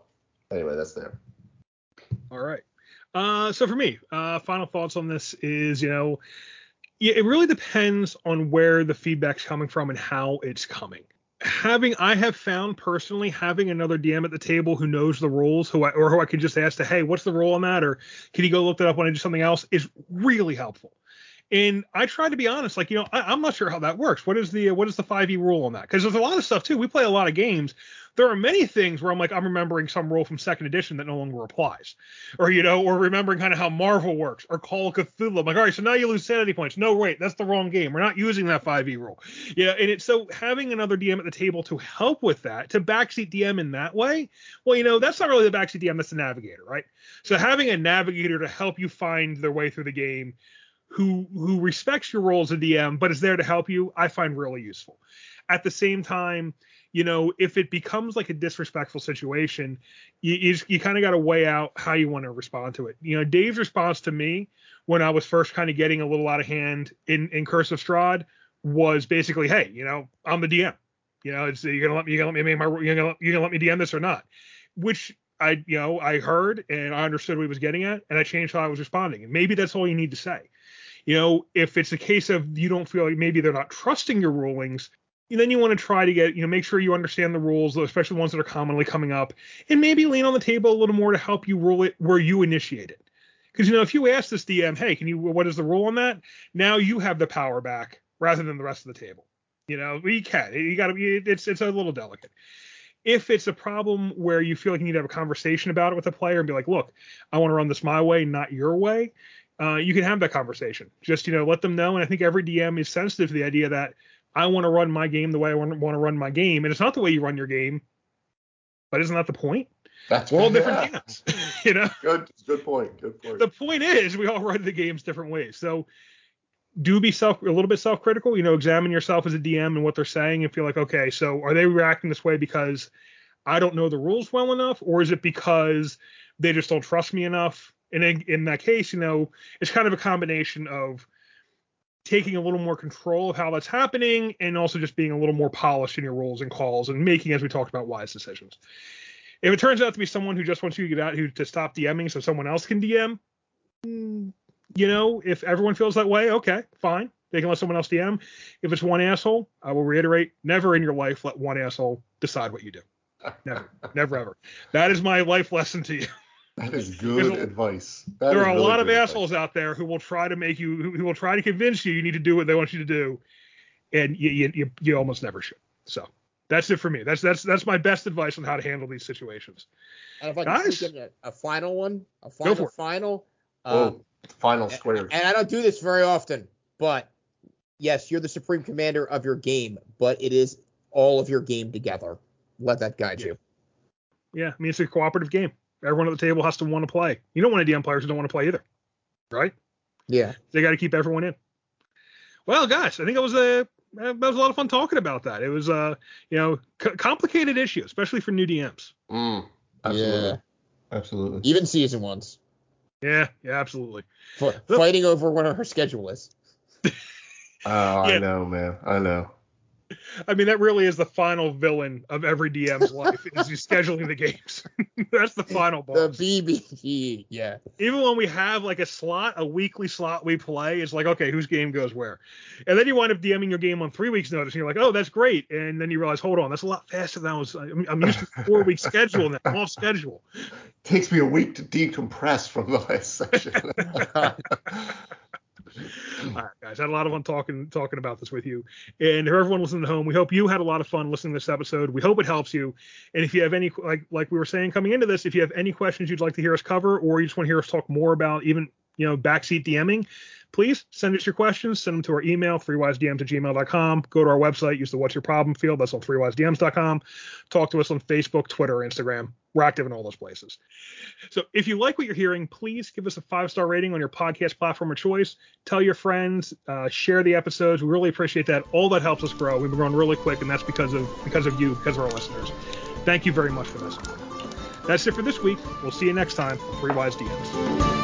anyway, that's there. All right. Uh, so for me, uh, final thoughts on this is, you know, it really depends on where the feedback's coming from and how it's coming. Having, I have found personally having another DM at the table who knows the rules, who I, or who I could just ask to, hey, what's the rule on that, or can you go look that up when I do something else, is really helpful. And I try to be honest, like you know, I, am not sure how that works. What is the what is the 5e rule on that? Because there's a lot of stuff too. We play a lot of games there are many things where I'm like, I'm remembering some rule from second edition that no longer applies. Or, you know, or remembering kind of how Marvel works or Call of Cthulhu. I'm like, all right, so now you lose sanity points. No, wait, that's the wrong game. We're not using that 5e rule. Yeah, and it's so having another DM at the table to help with that, to backseat DM in that way, well, you know, that's not really the backseat DM, that's the navigator, right? So having a navigator to help you find their way through the game who who respects your role as a DM, but is there to help you, I find really useful. At the same time, you know, if it becomes like a disrespectful situation, you you, you kind of got to weigh out how you want to respond to it. You know, Dave's response to me when I was first kind of getting a little out of hand in in Curse of Strahd was basically, hey, you know, I'm the DM. You know, it's you're gonna let me you're gonna let me make my you're gonna you're gonna let me DM this or not, which I you know I heard and I understood what he was getting at, and I changed how I was responding. And maybe that's all you need to say. You know, if it's a case of you don't feel like maybe they're not trusting your rulings, then you want to try to get, you know, make sure you understand the rules, especially ones that are commonly coming up, and maybe lean on the table a little more to help you rule it where you initiate it. Because you know, if you ask this DM, hey, can you, what is the rule on that? Now you have the power back rather than the rest of the table. You know, you can. You got to. It's it's a little delicate. If it's a problem where you feel like you need to have a conversation about it with a player and be like, look, I want to run this my way, not your way. Uh, you can have that conversation. Just you know, let them know. And I think every DM is sensitive to the idea that I want to run my game the way I want to run my game, and it's not the way you run your game. But isn't that the point? That's we're all different yeah. games, you know. Good, good point. Good point. The point is, we all run the games different ways. So do be self a little bit self-critical. You know, examine yourself as a DM and what they're saying, and feel like, okay, so are they reacting this way because I don't know the rules well enough, or is it because they just don't trust me enough? And in, in that case, you know, it's kind of a combination of taking a little more control of how that's happening and also just being a little more polished in your roles and calls and making, as we talked about, wise decisions. If it turns out to be someone who just wants you to get out who to stop DMing so someone else can DM, mm, you know, if everyone feels that way, okay, fine. They can let someone else DM. If it's one asshole, I will reiterate, never in your life let one asshole decide what you do. Never, never ever. That is my life lesson to you. That is good advice. That there are really a lot of assholes advice. out there who will try to make you, who will try to convince you you need to do what they want you to do, and you you, you, you almost never should. So that's it for me. That's that's that's my best advice on how to handle these situations. And if I can Guys, a, a, final one, a final final. Oh, um, final square. And, and I don't do this very often, but yes, you're the supreme commander of your game, but it is all of your game together. Let that guide yeah. you. Yeah, I mean it's a cooperative game. Everyone at the table has to want to play. You don't want to DM players who don't want to play either, right? Yeah. They got to keep everyone in. Well, guys, I think it was a that was a lot of fun talking about that. It was uh you know c- complicated issue, especially for new DMs. Mm, absolutely. Yeah. Absolutely. Even season ones. Yeah, yeah, absolutely. For, fighting over what her schedule is. oh, I know, man. I know. I mean, that really is the final villain of every DM's life is scheduling the games. That's the final boss. The BBE, yeah. Even when we have like a slot, a weekly slot we play, it's like, okay, whose game goes where? And then you wind up DMing your game on three weeks notice, and you're like, oh, that's great. And then you realize, hold on, that's a lot faster than I was. I'm, used to four week schedule now. I'm off schedule. Takes me a week to decompress from the last session. All right, guys, I had a lot of fun talking talking about this with you, and for everyone listening at home, we hope you had a lot of fun listening to this episode. We hope it helps you, and if you have any like like we were saying coming into this, if you have any questions you'd like to hear us cover, or you just want to hear us talk more about even you know backseat DMing, please send us your questions. Send them to our email, threewisedms at gmail.com. Go to our website, use the What's Your Problem field. That's on threewisedms.com. Talk to us on Facebook, Twitter, Instagram. We're active in all those places. So if you like what you're hearing, please give us a five star rating on your podcast platform of choice. Tell your friends, uh, share the episodes. We really appreciate that. All that helps us grow. We've been growing really quick, and that's because of because of you, because of our listeners. Thank you very much for listening. That's it for this week. We'll see you next time. Three Wise DMs.